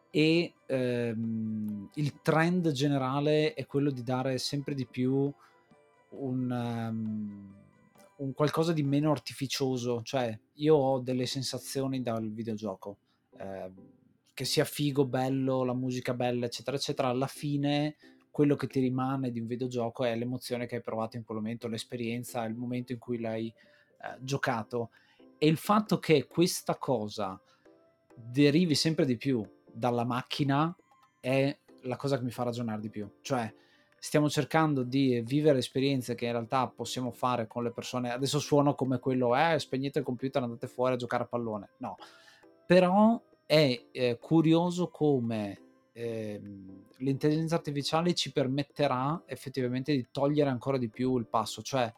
e ehm, il trend generale è quello di dare sempre di più un, um, un qualcosa di meno artificioso, cioè io ho delle sensazioni dal videogioco. Eh, che sia figo, bello, la musica bella, eccetera, eccetera, alla fine quello che ti rimane di un videogioco è l'emozione che hai provato in quel momento, l'esperienza, il momento in cui l'hai eh, giocato. E il fatto che questa cosa derivi sempre di più dalla macchina è la cosa che mi fa ragionare di più. Cioè, stiamo cercando di vivere esperienze che in realtà possiamo fare con le persone. Adesso suono come quello, eh, spegnete il computer, andate fuori a giocare a pallone. No, però è eh, curioso come eh, l'intelligenza artificiale ci permetterà effettivamente di togliere ancora di più il passo. Cioè,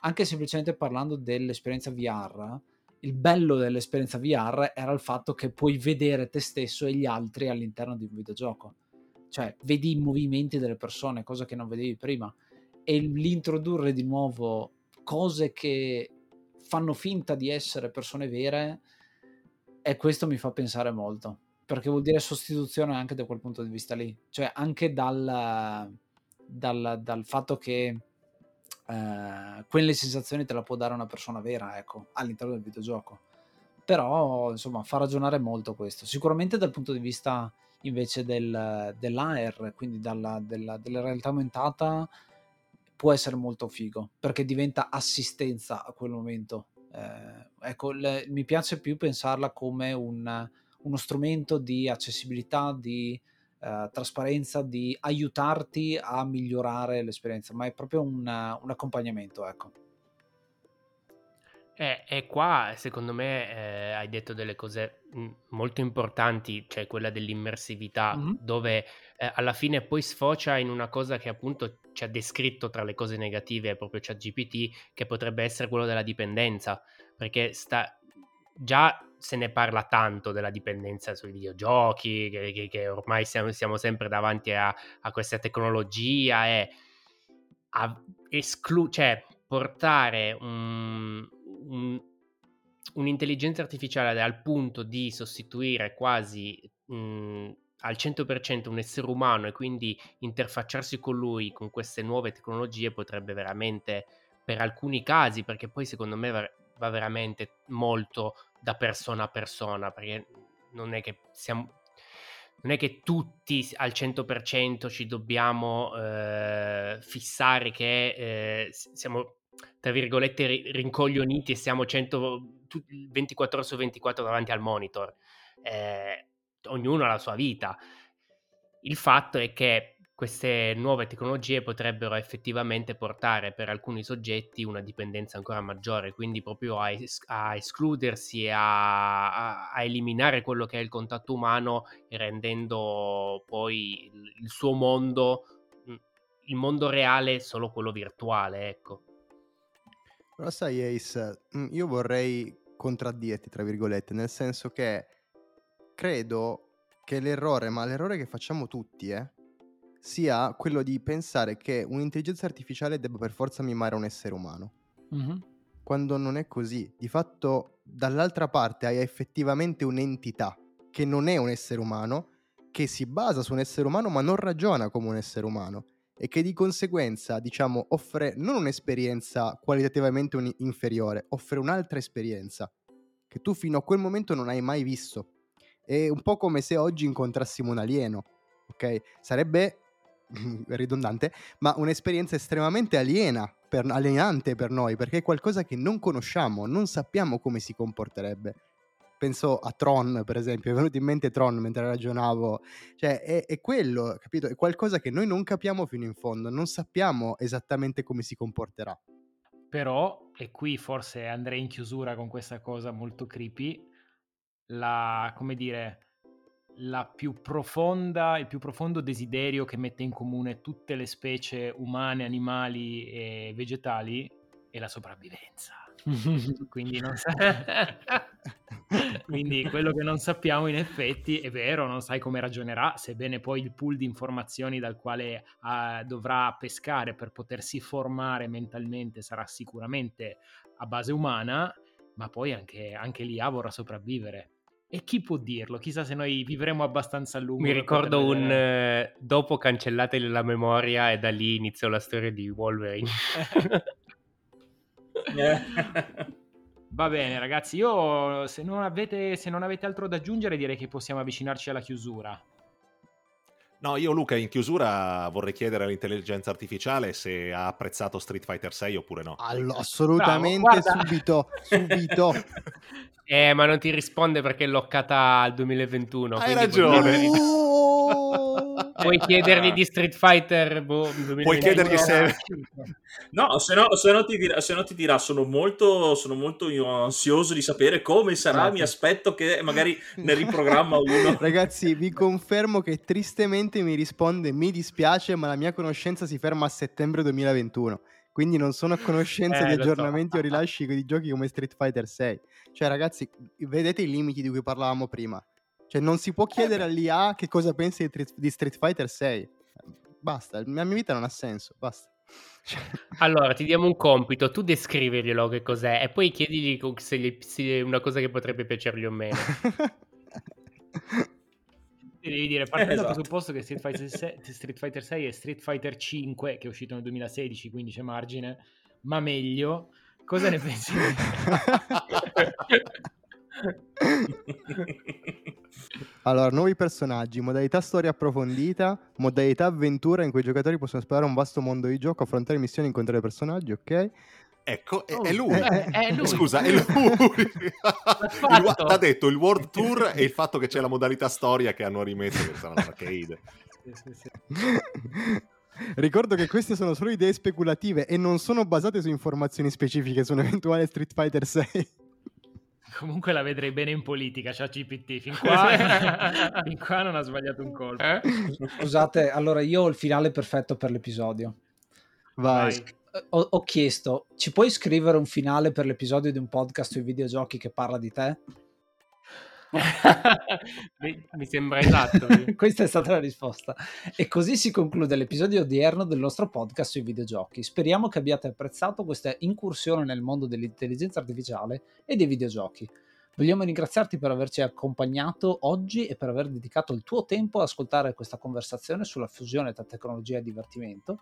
anche semplicemente parlando dell'esperienza VR, il bello dell'esperienza VR era il fatto che puoi vedere te stesso e gli altri all'interno di un videogioco cioè vedi i movimenti delle persone, cosa che non vedevi prima. E l'introdurre di nuovo cose che fanno finta di essere persone vere, e questo mi fa pensare molto, perché vuol dire sostituzione anche da quel punto di vista lì, cioè anche dal, dal, dal fatto che eh, quelle sensazioni te la può dare una persona vera, ecco, all'interno del videogioco. Però, insomma, fa ragionare molto questo. Sicuramente dal punto di vista invece del, dell'AR, quindi dalla, della, della realtà aumentata, può essere molto figo perché diventa assistenza a quel momento. Eh, ecco, le, mi piace più pensarla come un, uno strumento di accessibilità, di eh, trasparenza, di aiutarti a migliorare l'esperienza, ma è proprio un, un accompagnamento, ecco. Eh, e qua secondo me eh, hai detto delle cose molto importanti, cioè quella dell'immersività, Mm-hmm. dove eh, alla fine poi sfocia in una cosa che appunto ci ha descritto tra le cose negative proprio ChatGPT, che potrebbe essere quello della dipendenza, perché sta, già se ne parla tanto della dipendenza sui videogiochi, che, che- che ormai siamo, siamo sempre davanti a, a questa tecnologia e a esclu- cioè, portare un, un- un'intelligenza artificiale al punto di sostituire quasi mh, al 100% un essere umano e quindi interfacciarsi con lui con queste nuove tecnologie potrebbe veramente, per alcuni casi, perché poi secondo me va, veramente molto da persona a persona, perché non è che siamo non è che tutti al 100% ci dobbiamo eh, fissare che eh, siamo tra virgolette rincoglioniti e siamo 100, 24 ore su 24 davanti al monitor. Eh, ognuno ha la sua vita. Il fatto è che queste nuove tecnologie potrebbero effettivamente portare per alcuni soggetti una dipendenza ancora maggiore, quindi proprio a, es- a escludersi e a-, a, eliminare quello che è il contatto umano, rendendo poi il, suo mondo, il mondo reale, solo quello virtuale, ecco. Però sai Ace, io vorrei contraddirti, tra virgolette, nel senso che credo che l'errore, ma l'errore che facciamo tutti, eh, sia quello di pensare che un'intelligenza artificiale debba per forza mimare un essere umano. Mm-hmm. Quando non è così. Di fatto, dall'altra parte hai effettivamente un'entità che non è un essere umano, che si basa su un essere umano ma non ragiona come un essere umano e che di conseguenza, diciamo, offre non un'esperienza qualitativamente un- inferiore, offre un'altra esperienza che tu fino a quel momento non hai mai visto. È un po' come se oggi incontrassimo un alieno, ok? Sarebbe ridondante, ma un'esperienza estremamente aliena, per, alienante per noi, perché è qualcosa che non conosciamo, non sappiamo come si comporterebbe. Penso a Tron, per esempio, è venuto in mente Tron mentre ragionavo, cioè è, è quello, capito? È qualcosa che noi non capiamo fino in fondo, non sappiamo esattamente come si comporterà. Però, e qui forse andrei in chiusura con questa cosa molto creepy, la, come dire, la più profonda, il più profondo desiderio che mette in comune tutte le specie umane, animali e vegetali è la sopravvivenza. Quindi, sa- Quindi quello che non sappiamo in effetti è vero, non sai come ragionerà, sebbene poi il pool di informazioni dal quale uh, dovrà pescare per potersi formare mentalmente sarà sicuramente a base umana, ma poi anche, anche l'IA vorrà sopravvivere. E chi può dirlo? Chissà se noi vivremo abbastanza a lungo. Mi ricordo un eh, dopo cancellateli la memoria e da lì iniziò la storia di Wolverine. Va bene, ragazzi. Io, se non, avete, se non avete altro da aggiungere, direi che possiamo avvicinarci alla chiusura. No, io Luca in chiusura vorrei chiedere all'intelligenza artificiale se ha apprezzato Street Fighter 6 oppure no. Allora, assolutamente Bravo, subito, subito. Eh, ma non ti risponde perché è loccata al 2021. Hai ragione. Puoi chiedergli, di Street Fighter boh, 2021. Puoi chiedergli se... No, se no, se no ti dirà, se no ti dirà sono, molto, sono molto io ansioso di sapere come sarà, Esatto. mi aspetto che magari ne riprogramma uno. Ragazzi, vi confermo che tristemente mi risponde mi dispiace, ma la mia conoscenza si ferma a settembre 2021. Quindi non sono a conoscenza Eh, di lo so. aggiornamenti o rilasci di giochi come Street Fighter 6. Cioè, ragazzi, vedete i limiti di cui parlavamo prima. Cioè, non si può chiedere all'IA che cosa pensi di, Tri- di Street Fighter 6. Basta, la mia vita non ha senso, basta. Cioè, Allora, ti diamo un compito, tu descriverglielo che cos'è e poi chiedigli se, gli- se è una cosa che potrebbe piacergli o meno. Devi dire, partendo dal Esatto. presupposto che Street Fighter, 6, Street Fighter 6 è Street Fighter 5, che è uscito nel 2016, quindi c'è margine, ma meglio. Cosa ne pensi? Allora, nuovi personaggi, modalità storia approfondita, modalità avventura in cui i giocatori possono esplorare un vasto mondo di gioco, affrontare missioni, incontrare personaggi, ok? Ecco, è, Oh, è lui. eh, è lui. Scusa, è lui. T'ha detto il World Tour e il fatto che c'è la modalità storia che hanno rimesso che sarà l'arcade. Sì, sì, sì. Ricordo che queste sono solo idee speculative e non sono basate su informazioni specifiche su un eventuale Street Fighter 6. Comunque la vedrei bene in politica, c'ha GPT. Fin qua, fin qua non ha sbagliato un colpo. Eh? Scusate, allora io ho il finale perfetto per l'episodio. Vai. Vai. Ho, ho chiesto, ci puoi scrivere un finale per l'episodio di un podcast sui videogiochi che parla di te? mi, sembra esatto. Questa è stata la risposta. E così si conclude l'episodio odierno del nostro podcast sui videogiochi. Speriamo che abbiate apprezzato questa incursione nel mondo dell'intelligenza artificiale e dei videogiochi. Vogliamo ringraziarti per averci accompagnato oggi e per aver dedicato il tuo tempo ad ascoltare questa conversazione sulla fusione tra tecnologia e divertimento.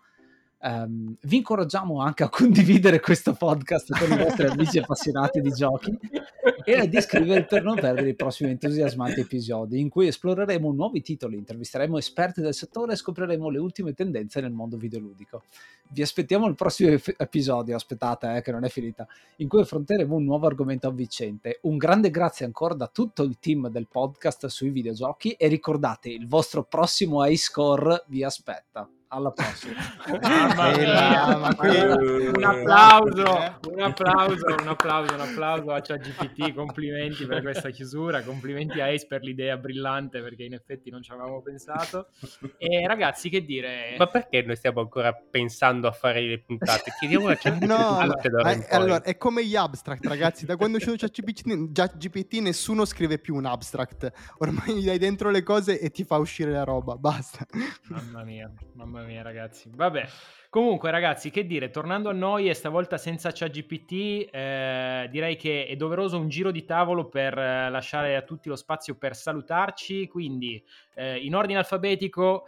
Ehm, vi incoraggiamo anche a condividere questo podcast con i vostri amici appassionati di giochi e ad iscrivervi per non perdere i prossimi entusiasmanti episodi in cui esploreremo nuovi titoli, intervisteremo esperti del settore e scopriremo le ultime tendenze nel mondo videoludico. Vi aspettiamo al prossimo ef- episodio, aspettate eh, che non è finita, in cui affronteremo un nuovo argomento avvicente. Un grande grazie ancora da tutto il team del podcast sui videogiochi e ricordate, il vostro prossimo high score vi aspetta. Alla prossima. Mamma Eh, mia, un applauso, un applauso, un applauso, un applauso a ChatGPT, complimenti per questa chiusura, complimenti a Ace per l'idea brillante perché in effetti non ci avevamo pensato. E ragazzi, che dire? Ma perché noi stiamo ancora pensando a fare le puntate? Chiediamo a ChatGPT No, è, poi. allora, è come gli abstract, ragazzi. Da quando è uscito ChatGPT, ChatGPT nessuno scrive più un abstract. Ormai gli dai dentro le cose e ti fa uscire la roba. Basta. Mamma mia, mamma mia, ragazzi. Vabbè. Comunque, ragazzi, che dire, tornando a noi e stavolta senza ChatGPT, eh, direi che è doveroso un giro di tavolo per eh, lasciare a tutti lo spazio per salutarci. Quindi, eh, in ordine alfabetico,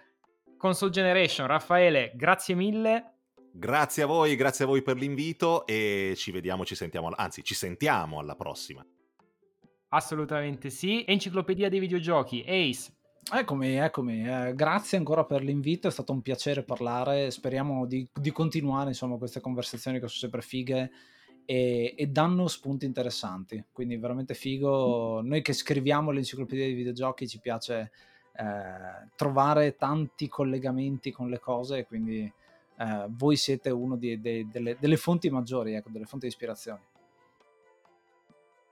Console Generation, Raffaele, grazie mille. Grazie a voi, grazie a voi per l'invito e ci vediamo, ci sentiamo, anzi ci sentiamo alla prossima. Assolutamente sì. Enciclopedia dei videogiochi, Ace. Eccomi, eccomi. Eh, grazie ancora per l'invito, è stato un piacere parlare. Speriamo di, di continuare insomma, queste conversazioni che sono sempre fighe e, e danno spunti interessanti. Quindi veramente figo. Noi che scriviamo l'enciclopedia dei videogiochi ci piace eh, trovare tanti collegamenti con le cose, quindi eh, voi siete de- delle, delle fonti maggiori, ecco, delle fonti di ispirazione.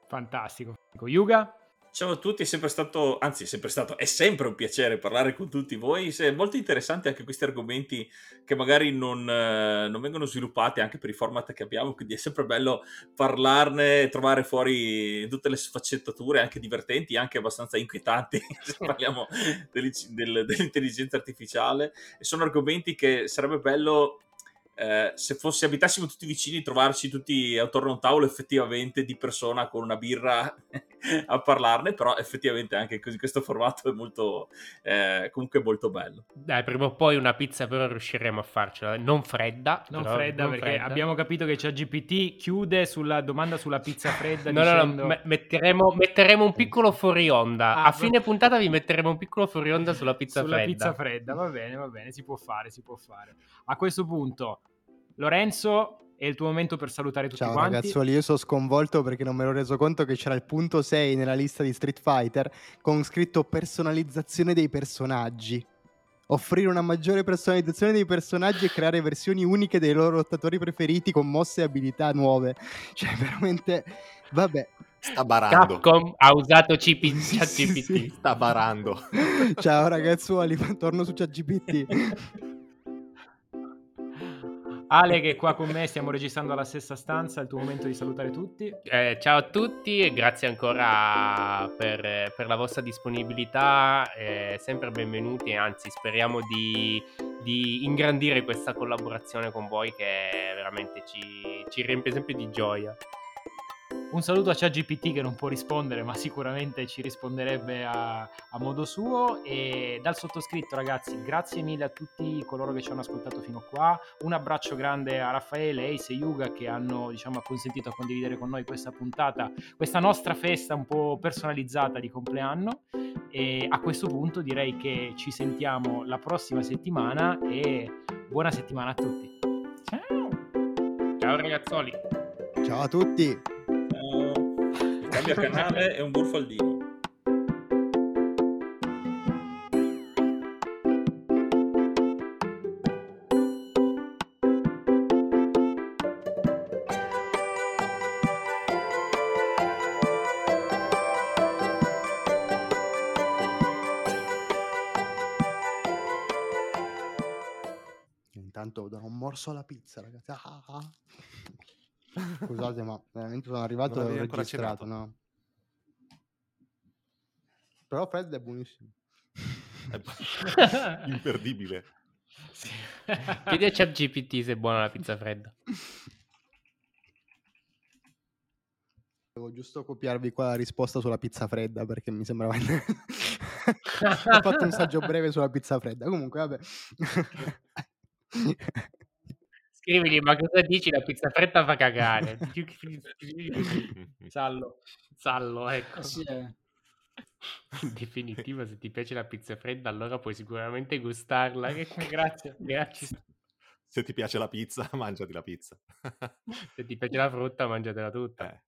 Fantastico. Yuga? Ciao a tutti, è sempre stato, anzi è sempre stato, è sempre un piacere parlare con tutti voi, è molto interessante anche questi argomenti che magari non, eh, non vengono sviluppati anche per i format che abbiamo, quindi è sempre bello parlarne, trovare fuori tutte le sfaccettature anche divertenti, anche abbastanza inquietanti, se parliamo dell'intelligenza artificiale, e sono argomenti che sarebbe bello eh, se fosse abitassimo tutti vicini, trovarci tutti attorno a un tavolo effettivamente di persona con una birra a parlarne, però effettivamente anche così questo formato è molto eh, comunque molto bello. Dai, prima o poi una pizza però riusciremo a farcela, non fredda. Non però, fredda non perché fredda. abbiamo capito che c'è GPT chiude sulla domanda sulla pizza fredda No, no, dicendo... no, me- metteremo, metteremo un piccolo fuori onda. Ah, a fine puntata vi metteremo un piccolo fuori onda sulla pizza sulla fredda. pizza fredda, va bene, va bene, si può fare, si può fare. A questo punto, Lorenzo, è il tuo momento per salutare tutti Ciao quanti. ragazzuoli, io sono sconvolto perché non me l'ho reso conto che c'era il punto 6 nella lista di Street Fighter con scritto personalizzazione dei personaggi. Offrire una maggiore personalizzazione dei personaggi e creare versioni uniche dei loro lottatori preferiti con mosse e abilità nuove. Cioè, veramente... Vabbè. Sta barando. Capcom ha usato CP, Sì, sì, ChatGPT. sì. Sta barando. Ciao ragazzuoli, torno su ChatGPT. Ale che è qua con me, stiamo registrando alla stessa stanza, è il tuo momento di salutare tutti. Eh, ciao a tutti e grazie ancora per, per la vostra disponibilità, eh, sempre benvenuti anzi speriamo di, di ingrandire questa collaborazione con voi che veramente ci, ci riempie sempre di gioia. Un saluto a ChatGPT che non può rispondere, ma sicuramente ci risponderebbe a, a modo suo. E dal sottoscritto, ragazzi, grazie mille a tutti coloro che ci hanno ascoltato fino a qua. Un abbraccio grande a Raffaele, Ace e Yuga che hanno diciamo, consentito a condividere con noi questa puntata, questa nostra festa un po' personalizzata di compleanno. E a questo punto direi che ci sentiamo la prossima settimana e buona settimana a tutti. Ciao! Ciao ragazzoli! Ciao a tutti. Cambia canale e un burfaldino. Intanto do un morso alla pizza, ragazzi. Ah, ah. Scusate, ma veramente sono arrivato e ho registrato, no? Però Fred è buonissimo. È imperdibile. Sì. Chiedi a ChatGPT se è buona la pizza fredda. Devo giusto copiarvi qua la risposta sulla pizza fredda perché mi sembrava... Ho fatto un saggio breve sulla pizza fredda. Comunque, vabbè. Scrivigli, ma cosa dici? La pizza fredda fa cagare. Sallo. Sallo, ecco. Sì, eh. In definitiva, se ti piace la pizza fredda, allora puoi sicuramente gustarla. Grazie. Grazie. Se ti piace la pizza, mangiati la pizza. Se ti piace la frutta, mangiatela tutta. Eh.